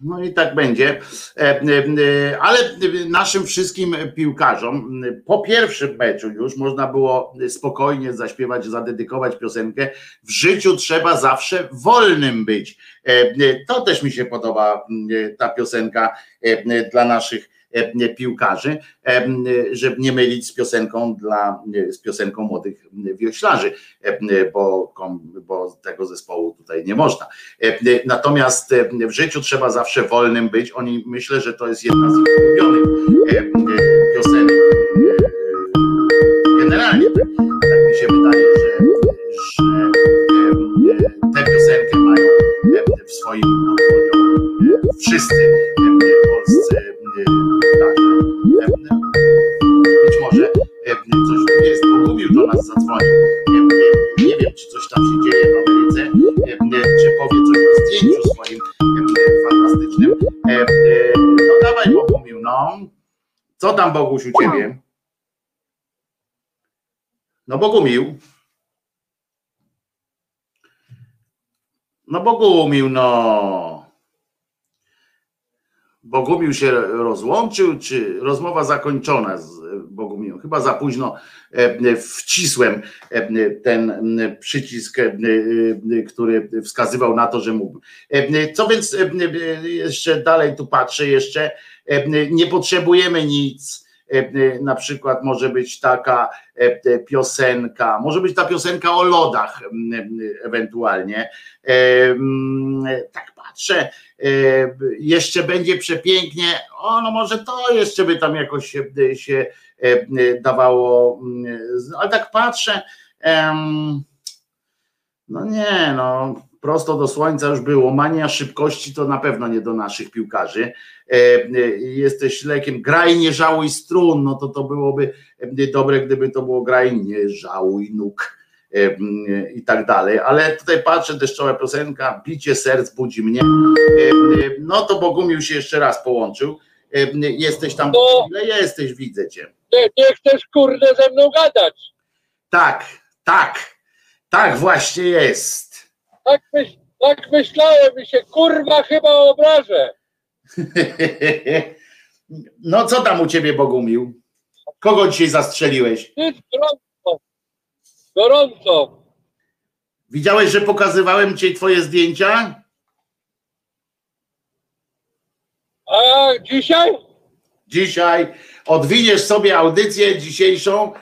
No i tak będzie. E, e, e, Ale naszym wszystkim piłkarzom po pierwszym meczu już można było spokojnie zaśpiewać, zadedykować piosenkę. W życiu trzeba zawsze wolnym być. To też mi się podoba ta piosenka dla naszych piłkarzy, e, żeby nie mylić z piosenką dla z piosenką młodych wioślarzy, e, bo, bo tego zespołu tutaj nie można. Natomiast w życiu trzeba zawsze wolnym być. Oni myślę, że to jest jedna z ich ulubionych piosenek. Generalnie tak mi się wydaje, że, że tę piosenkę mają w swoim portfolio wszyscy Co tam Boguś u ciebie? No Bogumił. No Bogumił, no. Bogumił się rozłączył, czy rozmowa zakończona z Bogumiłem? Chyba za późno e, wcisłem e, ten przycisk, e, który wskazywał na to, że mógł. Co więc jeszcze dalej tu patrzę, jeszcze nie potrzebujemy nic. Na przykład może być taka piosenka, może być ta piosenka o lodach ewentualnie. Tak patrzę, jeszcze będzie przepięknie, o no może to jeszcze by tam jakoś się, się dawało, ale tak patrzę, no nie, no prosto do słońca już było, mania szybkości to na pewno nie do naszych piłkarzy, jesteś lekiem, graj nie żałuj strun, no to to byłoby dobre, gdyby to było graj nie żałuj nóg. I tak dalej, ale tutaj patrzę, deszczowa piosenka, bicie serc budzi mnie, no to Bogumił się jeszcze raz połączył, jesteś tam, No. ile jesteś, widzę cię. Nie, nie chcesz kurde ze mną gadać. Tak, tak, tak właśnie jest. Tak, myśl, tak myślałem i się kurwa chyba obrażę. No co tam u ciebie Bogumił? Kogo dzisiaj zastrzeliłeś? Nic, gorąco. Gorąco. Widziałeś, że pokazywałem ci twoje zdjęcia? A dzisiaj? Dzisiaj odwiniesz sobie audycję dzisiejszą,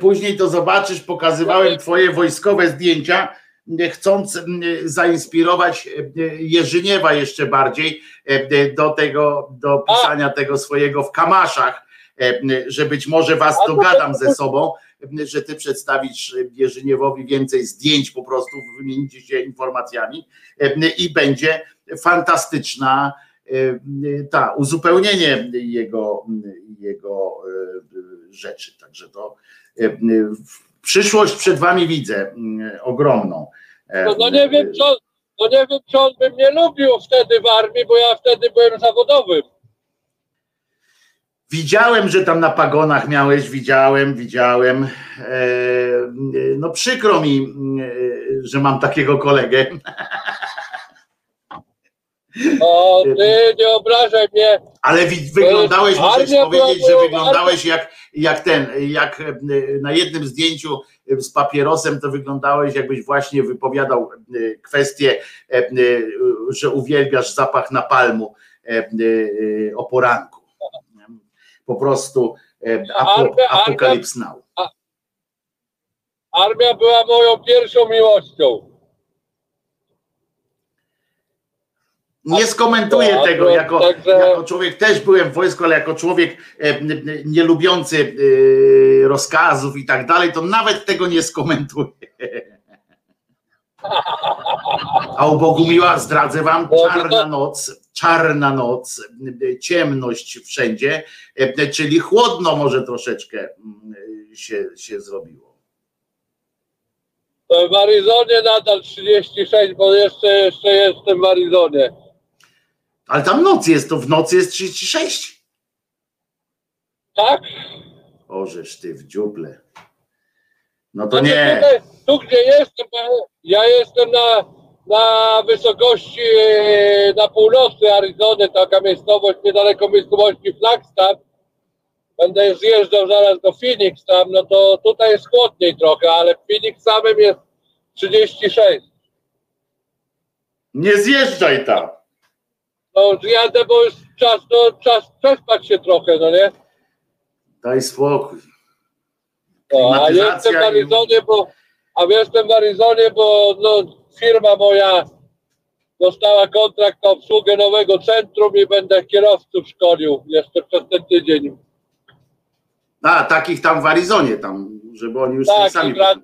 później to zobaczysz, pokazywałem twoje wojskowe zdjęcia, chcąc zainspirować e, Jerzyniewa jeszcze bardziej e, do tego, do pisania tego swojego w kamaszach, e, że być może was dogadam ze sobą, że ty przedstawisz Jerzyniewowi więcej zdjęć po prostu, wymienicie się informacjami i będzie fantastyczna ta, uzupełnienie jego, jego rzeczy. Także to przyszłość przed wami widzę ogromną. No, no nie wiem co, no nie wiem czy on by mnie lubił wtedy w armii, bo ja wtedy byłem zawodowym. Widziałem, że tam na pagonach miałeś, widziałem, widziałem. E, No przykro mi, e, że mam takiego kolegę. O, ty nie obrażaj mnie. Ale wyglądałeś, muszę ci powiedzieć, że wyglądałeś jak, jak ten, jak e, na jednym zdjęciu z papierosem, to wyglądałeś jakbyś właśnie wypowiadał e, kwestię, e, e, że uwielbiasz zapach napalmu e, e, o poranku. Po prostu e, apokalips now. Armia była moją pierwszą miłością. Nie skomentuję No, tego, to- jako, jako człowiek też byłem w wojsku, ale jako człowiek e, nie lubiący e, rozkazów i tak dalej, to nawet tego nie skomentuję. A u Bogumiła zdradzę wam, czarna noc, czarna noc, ciemność wszędzie, e, czyli chłodno może troszeczkę się, się zrobiło. W Arizonie nadal 36, bo jeszcze, jeszcze jestem w Arizonie. Ale tam noc jest, to w nocy jest 36. Tak? Ożeż ty w dziuple. No to Znaczy nie. Tu gdzie jestem, bo ja jestem na, na wysokości e, na północy Arizony, taka miejscowość niedaleko miejscowości Flagstaff. Będę zjeżdżał zaraz do Phoenix tam, no to tutaj jest chłodniej trochę, ale w Phoenix samym jest 36. Nie zjeżdżaj tam. No jadę, bo już czas, no, czas przespać się trochę, no nie? Daj spokój. No, a jestem w Arizonie, bo a jestem w Arizonie, bo no, firma moja dostała kontrakt na obsługę nowego centrum i będę kierowców szkolił jeszcze przez ten tydzień. A, takich tam w Arizonie, tam, żeby oni już Tak, sami. i, wrac-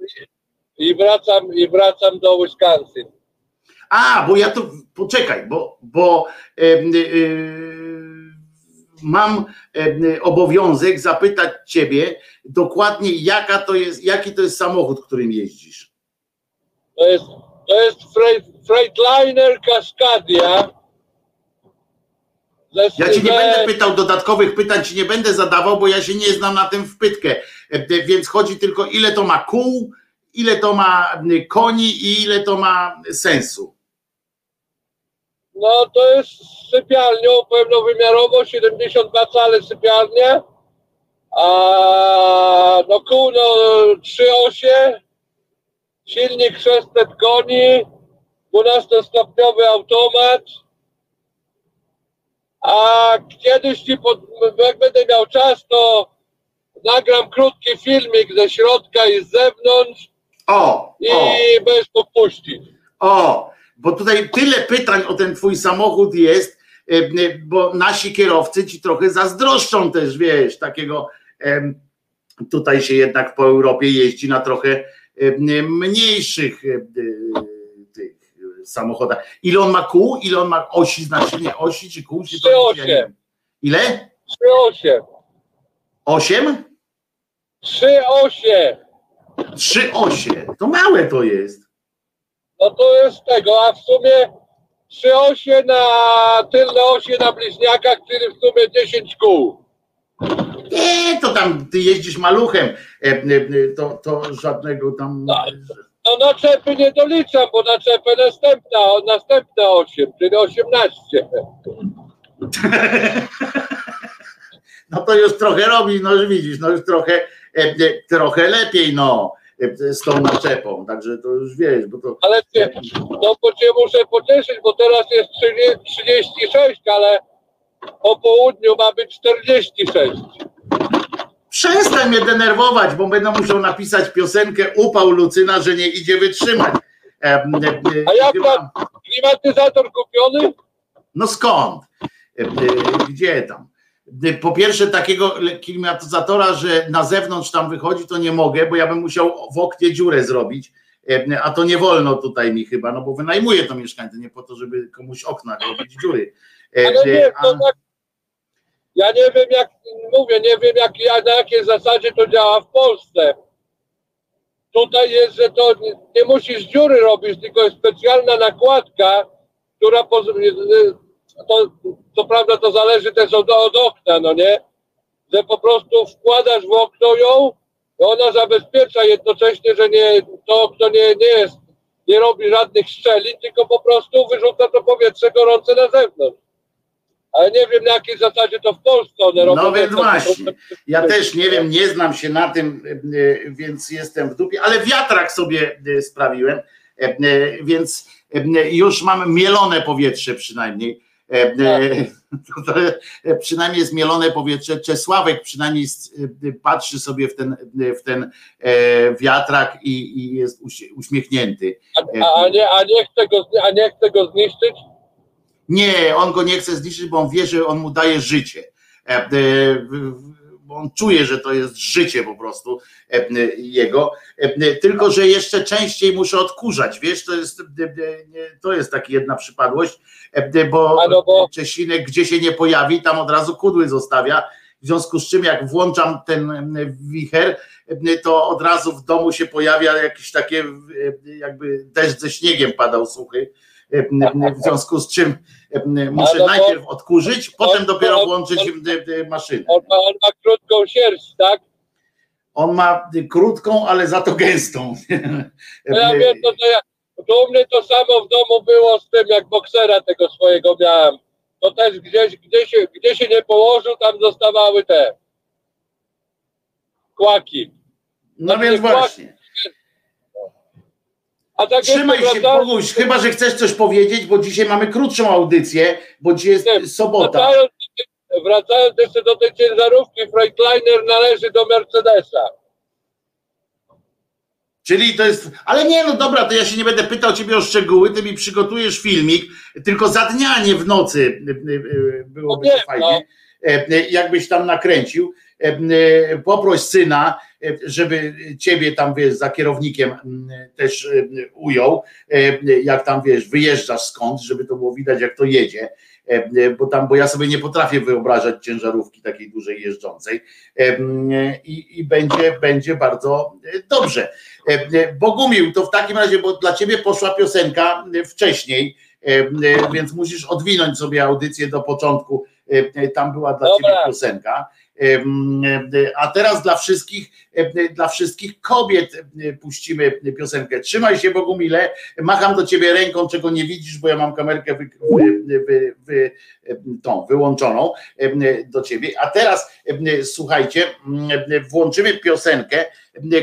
i wracam i wracam do Wisconsin. A, bo ja to poczekaj, bo, bo em, y, mam obowiązek zapytać ciebie dokładnie, jaka to jest, jaki to jest samochód, którym jeździsz. To jest, to jest freight, Freightliner Cascadia. Ja ci nie będę pytał dodatkowych pytań, ci nie będę zadawał, bo ja się nie znam na tym wpytkę. E, Więc chodzi tylko, ile to ma kół, ile to ma koni i ile to ma sensu. No to jest sypialnią pełnowymiarową, 72 cale sypialnia. A no kół no 3,8, silnik 600 koni, 12-stopniowy automat. A kiedyś ci, pod, jak będę miał czas, to nagram krótki filmik ze środka i z zewnątrz O, i o. będziesz. O, bo tutaj tyle pytań o ten twój samochód jest, e, e, bo nasi kierowcy ci trochę zazdroszczą też, wiesz, takiego tutaj się jednak po Europie jeździ na trochę em, mniejszych e, tych e, samochodach. Ile on ma kół? Ile on ma osi, znaczy nie osi czy kół? Się to- ja nie 3,8. wiem. Ile? 3,8. Osiem? 3,8. Trzy osie. To małe to jest. No to jest tego, a w sumie 3,8 na tylne osie na bliźniakach, czyli w sumie 10 kół. Nie, to tam ty jeździsz maluchem. E, e, e, To, to żadnego tam. No naczepy nie doliczam, bo naczepę następna, następne 8, czyli 18. No to już trochę robi, no już widzisz, no już trochę, trochę lepiej, no, z tą naczepą. Także to już wiesz, bo to. Ale cię, no bo cię muszę pocieszyć, bo teraz jest 30 36, ale po południu ma być 46. Przestań mnie denerwować, bo będę musiał napisać piosenkę Upał Lucyna, że nie idzie wytrzymać. E, e, e, A jak chyba- tam klimatyzator kupiony? No skąd? E, e, Gdzie tam? Po pierwsze, takiego klimatyzatora, że na zewnątrz tam wychodzi, to nie mogę, bo ja bym musiał w oknie dziurę zrobić. E, A to nie wolno tutaj mi chyba, no bo wynajmuję to mieszkanie, nie po to, żeby komuś okna robić dziury. E, Ale nie, to tak. Ja nie wiem jak, mówię, nie wiem jak, jak, na jakiej zasadzie to działa w Polsce. Tutaj jest, że to nie, nie musisz dziury robić, tylko jest specjalna nakładka, która poz, to, co prawda to zależy też od, od okna, no nie? Że po prostu wkładasz w okno ją, i ona zabezpiecza jednocześnie, że nie, to okno nie, nie jest, nie robi żadnych szczelin, tylko po prostu wyrzuca to powietrze gorące na zewnątrz. Ale nie wiem na jakiej zasadzie to w Polsce one robią. No więc właśnie. Ja też nie wiem, nie znam się na tym, e, więc jestem w dupie, ale wiatrak sobie e, sprawiłem, e, e, więc e, już mam mielone powietrze przynajmniej. E, e, to, e, Przynajmniej jest mielone powietrze. Czesławek przynajmniej patrzy sobie w ten, w ten wiatrak i, i jest uś- uśmiechnięty. A, a, nie, a, nie chce go, a nie chce go zniszczyć? Nie, on go nie chce zniszczyć, bo on wie, że on mu daje życie. Bo on czuje, że to jest życie po prostu e, e, jego. E, Tylko, że jeszcze częściej muszę odkurzać. Wiesz, to jest, to jest taka jedna przypadłość, bo, no bo- Czesinek gdzie się nie pojawi, tam od razu kudły zostawia. W związku z czym, jak włączam ten wicher, to od razu w domu się pojawia jakieś takie, jakby deszcz ze śniegiem padał suchy. E, W związku z czym e, muszę bo- najpierw odkurzyć, potem on- dopiero on- włączyć on- e, maszynę. On ma, on ma krótką sierść, tak? On ma krótką, ale za to gęstą. No ja wiem, to, to ja, To u mnie to samo w domu było z tym, jak boksera tego swojego miałem. To też gdzieś, gdzie się, gdzie się nie położył, tam zostawały te kłaki. No więc kłaki- właśnie. A tak Trzymaj jeszcze się, wracając- Boguś, chyba, że chcesz coś powiedzieć, bo dzisiaj mamy krótszą audycję, bo dzisiaj jest Nie, sobota. Wracając, wracając jeszcze do tej ciężarówki, Freightliner należy do Mercedesa. Czyli to jest. Ale nie, no dobra, to ja się nie będę pytał ciebie o szczegóły, ty mi przygotujesz filmik, tylko za dnia, nie w nocy y, y, y, byłoby No to nie, fajnie. E, e, Jakbyś tam nakręcił. E, e, Poproś syna, e, żeby ciebie tam wiesz, za kierownikiem m, też e, ujął, e, jak tam wiesz, wyjeżdżasz skąd, żeby to było widać, jak to jedzie. E, Bo tam, bo ja sobie nie potrafię wyobrażać ciężarówki takiej dużej jeżdżącej. E, I, i będzie, będzie bardzo dobrze. Bogumił, to w takim razie, bo dla ciebie poszła piosenka wcześniej, więc musisz odwinąć sobie audycję do początku. Tam była dla Dobra. ciebie piosenka. A teraz dla wszystkich, dla wszystkich kobiet puścimy piosenkę. Trzymaj się Bogumile, macham do ciebie ręką, czego nie widzisz, bo ja mam kamerkę wy, wy, wy, tą wyłączoną do ciebie. A teraz słuchajcie, włączymy piosenkę,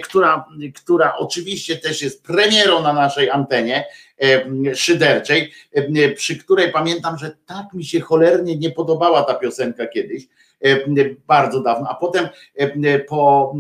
która, która oczywiście też jest premierą na naszej antenie szyderczej, przy której pamiętam, że tak mi się cholernie nie podobała ta piosenka kiedyś, bardzo dawno, a potem e, po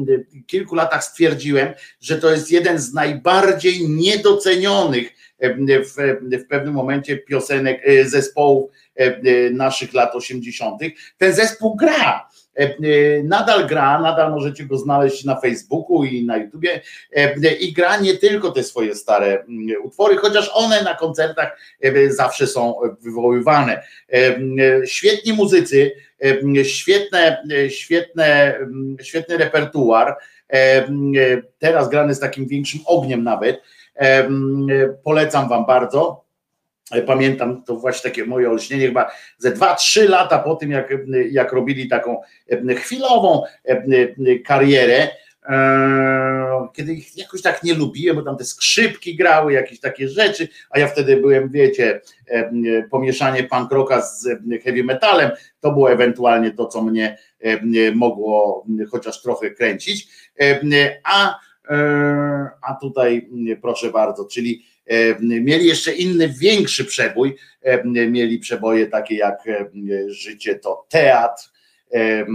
kilku latach stwierdziłem, że to jest jeden z najbardziej niedocenionych e, w, w pewnym momencie piosenek e, zespołów e, naszych lat 80. Ten zespół gra. E, e, Nadal gra, nadal możecie go znaleźć na Facebooku i na YouTubie e, i gra nie tylko te swoje stare mm, utwory, chociaż one na koncertach zawsze są wywoływane. Świetni muzycy, świetne, świetne, świetny repertuar, teraz grany z takim większym ogniem nawet. Polecam wam bardzo. Pamiętam to właśnie takie moje olśnienie, chyba ze 2-3 lata po tym, jak, jak robili taką e, chwilową e, karierę, e, kiedy ich jakoś tak nie lubiłem, bo tam te skrzypki grały, jakieś takie rzeczy, a ja wtedy byłem, wiecie, pomieszanie punk rocka z heavy metalem, to było ewentualnie to, co mnie mogło chociaż trochę kręcić, a, a tutaj proszę bardzo, czyli mieli jeszcze inny, większy przebój, e, mieli przeboje takie jak e, Życie to teatr, e,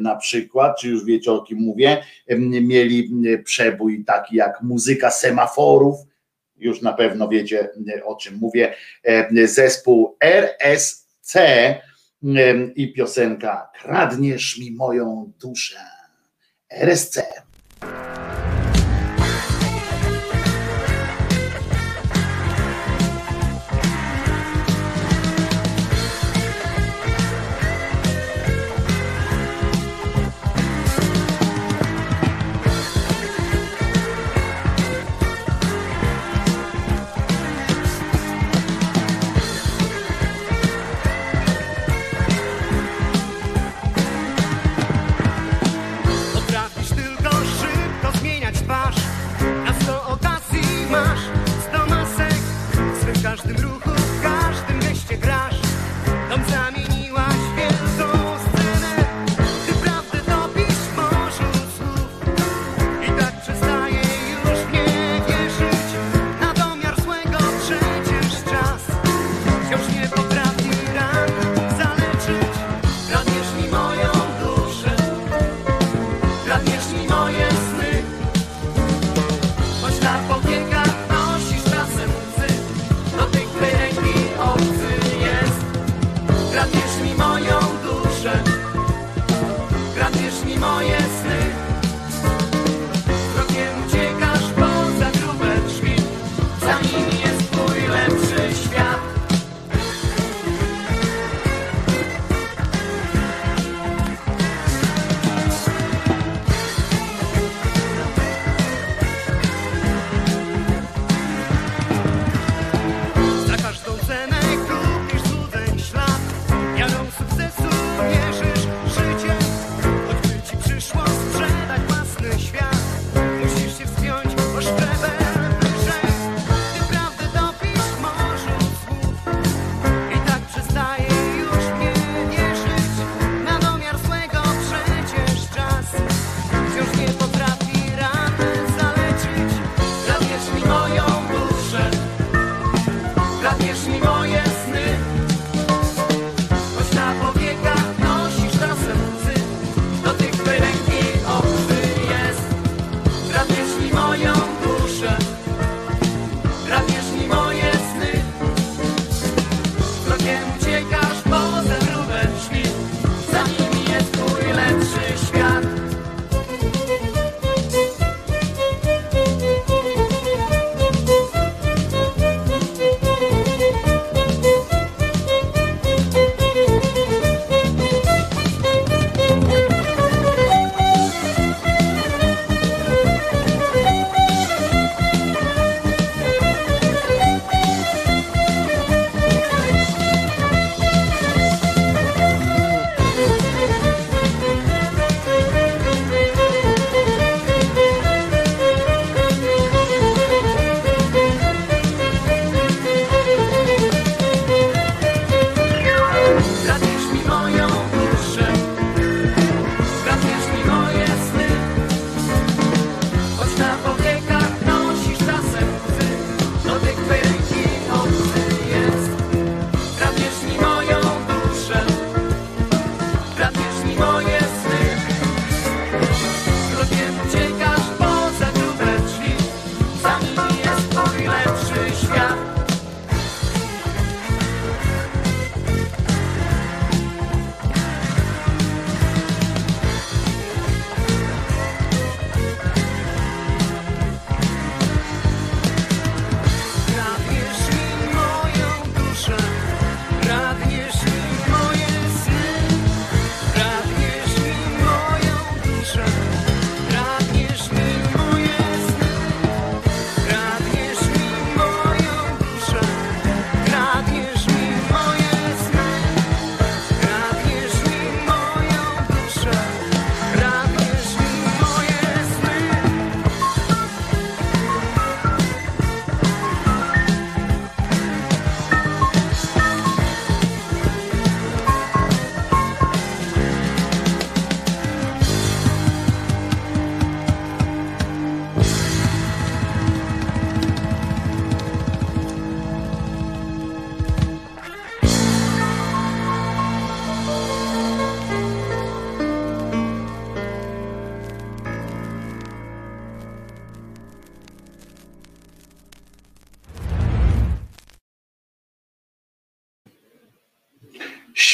na przykład, czy już wiecie o kim mówię, E, mieli przebój taki jak muzyka semaforów, już na pewno wiecie o czym mówię, E, zespół RSC e, i piosenka Kradniesz mi moją duszę. RSC.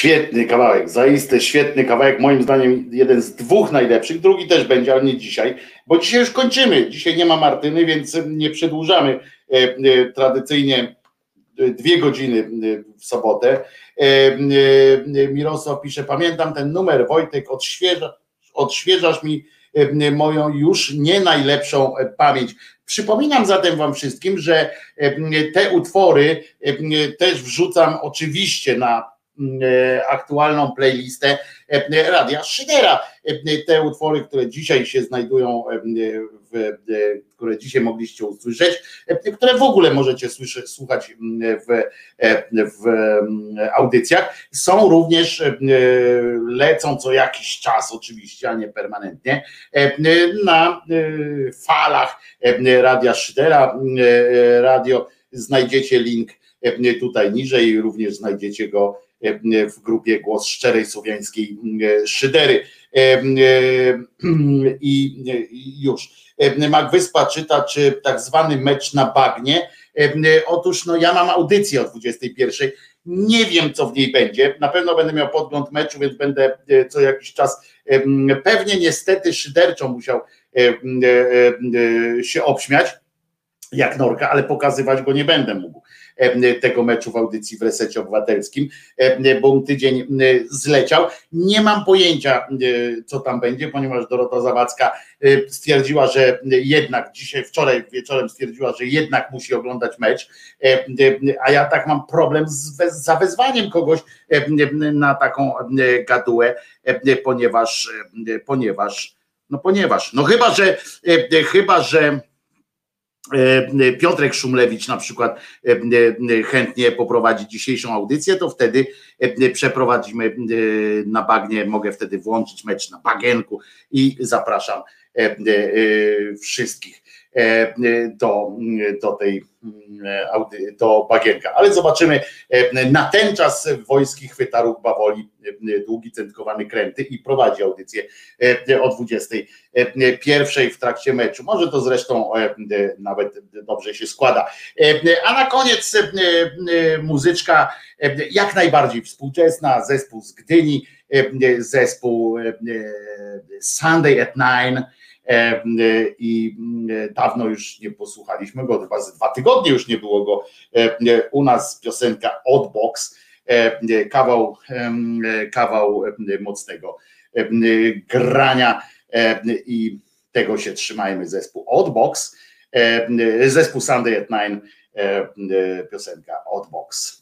Świetny kawałek, zaiste świetny kawałek, moim zdaniem jeden z dwóch najlepszych, drugi też będzie, ale nie dzisiaj, bo dzisiaj już kończymy, dzisiaj nie ma Martyny, więc nie przedłużamy e, tradycyjnie e, dwie godziny e, w sobotę. Mirosław pisze, pamiętam ten numer, Wojtek, odświeża, odświeżasz mi moją już nie najlepszą pamięć. Przypominam zatem Wam wszystkim, że te utwory też wrzucam oczywiście na aktualną playlistę e, Radia Szydera. E, Te utwory, które dzisiaj się znajdują, e, w, e, które dzisiaj mogliście usłyszeć, e, które w ogóle możecie słyszeć, słuchać w, e, w audycjach, są również, e, lecą co jakiś czas oczywiście, a nie permanentnie, e, na e, falach e, Radia Szydera. E, Radio, znajdziecie link e, tutaj niżej, również znajdziecie go e, w grupie Głos Szczerej Słowiańskiej e, Szydery. E, e, I już. E, Magwyspa czyta, czy tak zwany mecz na bagnie. E, Otóż no ja mam audycję o 21. Nie wiem, co w niej będzie. Na pewno będę miał podgląd meczu, więc będę e, co jakiś czas e, pewnie niestety szyderczo musiał e, e, e, się obśmiać jak Norka, ale pokazywać go nie będę mógł e, tego meczu w audycji w Resecie Obywatelskim, bo tydzień e, zleciał. Nie mam pojęcia, co tam będzie, ponieważ Dorota Zawadzka stwierdziła, że jednak dzisiaj, wczoraj wieczorem stwierdziła, że jednak musi oglądać mecz, a ja tak mam problem z we- z zawezwaniem kogoś na taką gadułę, ponieważ, ponieważ, no ponieważ, no chyba, że, chyba, że Piotrek Szumlewicz na przykład e, e, chętnie poprowadzi dzisiejszą audycję, to wtedy e, przeprowadzimy e, na bagnie, mogę wtedy włączyć mecz na bagienku i zapraszam e, e, wszystkich. E, do, do tej e, do bagienka. Ale zobaczymy. E, na ten czas wojski chwyta Bawoli długi centkowany kręty i prowadzi audycję o 20. Pierwszej w trakcie meczu. Może to zresztą nawet dobrze się składa. A na koniec muzyczka jak najbardziej współczesna. Zespół z Gdyni, zespół Sunday at Nine E, i e, dawno już nie posłuchaliśmy go, chyba z dwa tygodnie już nie było go e, u nas piosenka Odbox, kawał, kawał mocnego grania i tego się trzymajmy zespół Odbox, zespół Sunday at Nine, piosenka Odbox.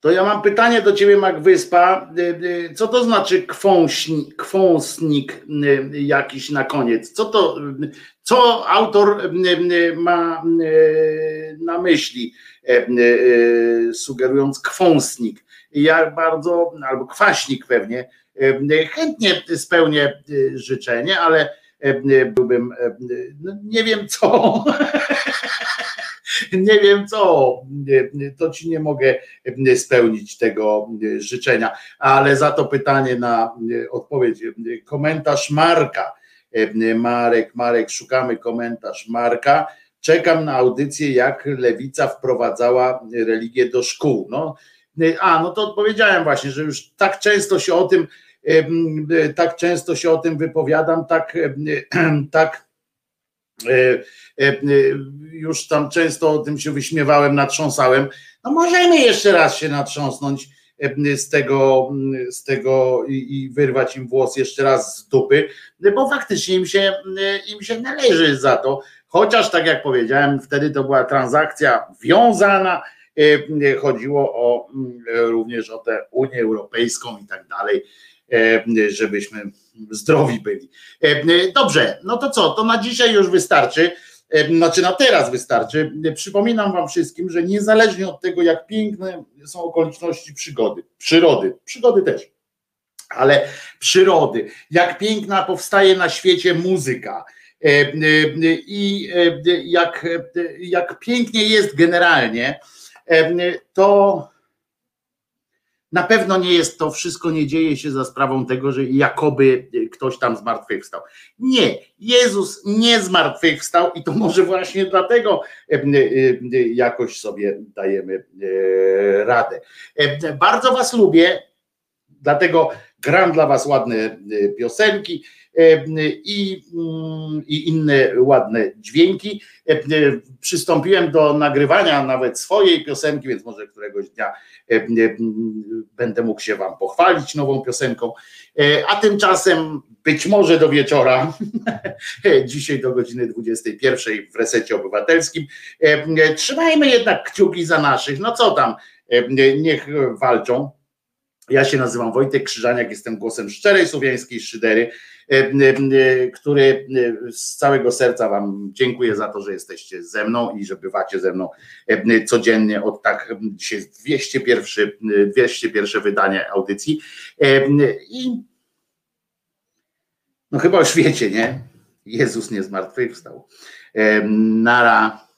To ja mam pytanie do ciebie, Mak Wyspa. Y, y, Co to znaczy kwąśni- kwąsnik y, jakiś na koniec? Co to, co autor ma na myśli, sugerując kwąsnik? Ja bardzo, albo kwaśnik pewnie, chętnie spełnię życzenie, ale byłbym, no nie wiem co. nie wiem co, to ci nie mogę spełnić tego życzenia, ale za to pytanie na odpowiedź, komentarz Marka. Marek, Marek, szukamy komentarz Marka. Czekam na audycję, jak lewica wprowadzała religię do szkół. No, a, no to odpowiedziałem właśnie, że już tak często się o tym, tak często się o tym wypowiadam, tak, tak już tam często o tym się wyśmiewałem, natrząsałem. No możemy jeszcze raz się natrząsnąć e, z tego, z tego i, wyrwać im włos jeszcze raz z dupy, bo faktycznie im się, im się należy za to. Chociaż tak jak powiedziałem, wtedy to była transakcja wiązana, chodziło o również o tę Unię Europejską i tak dalej, żebyśmy zdrowi byli. Dobrze, no to co, to na dzisiaj już wystarczy, znaczy na teraz wystarczy. Przypominam wam wszystkim, że niezależnie od tego, jak piękne są okoliczności przygody, przyrody, przygody też, ale przyrody, jak piękna powstaje na świecie muzyka, i jak, jak pięknie jest generalnie, to na pewno nie jest to wszystko, nie dzieje się za sprawą tego, że jakoby ktoś tam zmartwychwstał. Nie, Jezus nie zmartwychwstał i to może właśnie dlatego e, e, jakoś sobie dajemy e, radę. Bardzo Was lubię, dlatego gram dla Was ładne piosenki i, mm, i inne ładne dźwięki. Przystąpiłem do nagrywania nawet swojej piosenki, więc może któregoś dnia będę mógł się Wam pochwalić nową piosenką. A tymczasem być może do wieczora, dzisiaj do godziny 21 w resecie obywatelskim. Trzymajmy jednak kciuki za naszych. No co tam, niech walczą. Ja się nazywam Wojtek Krzyżaniak, jestem głosem szczerej słowiańskiej szydery, który z całego serca Wam dziękuję za to, że jesteście ze mną i że bywacie ze mną codziennie od tak, dzisiaj jest 201, 201 wydanie audycji i no chyba już wiecie, nie? Jezus nie zmartwychwstał. Nara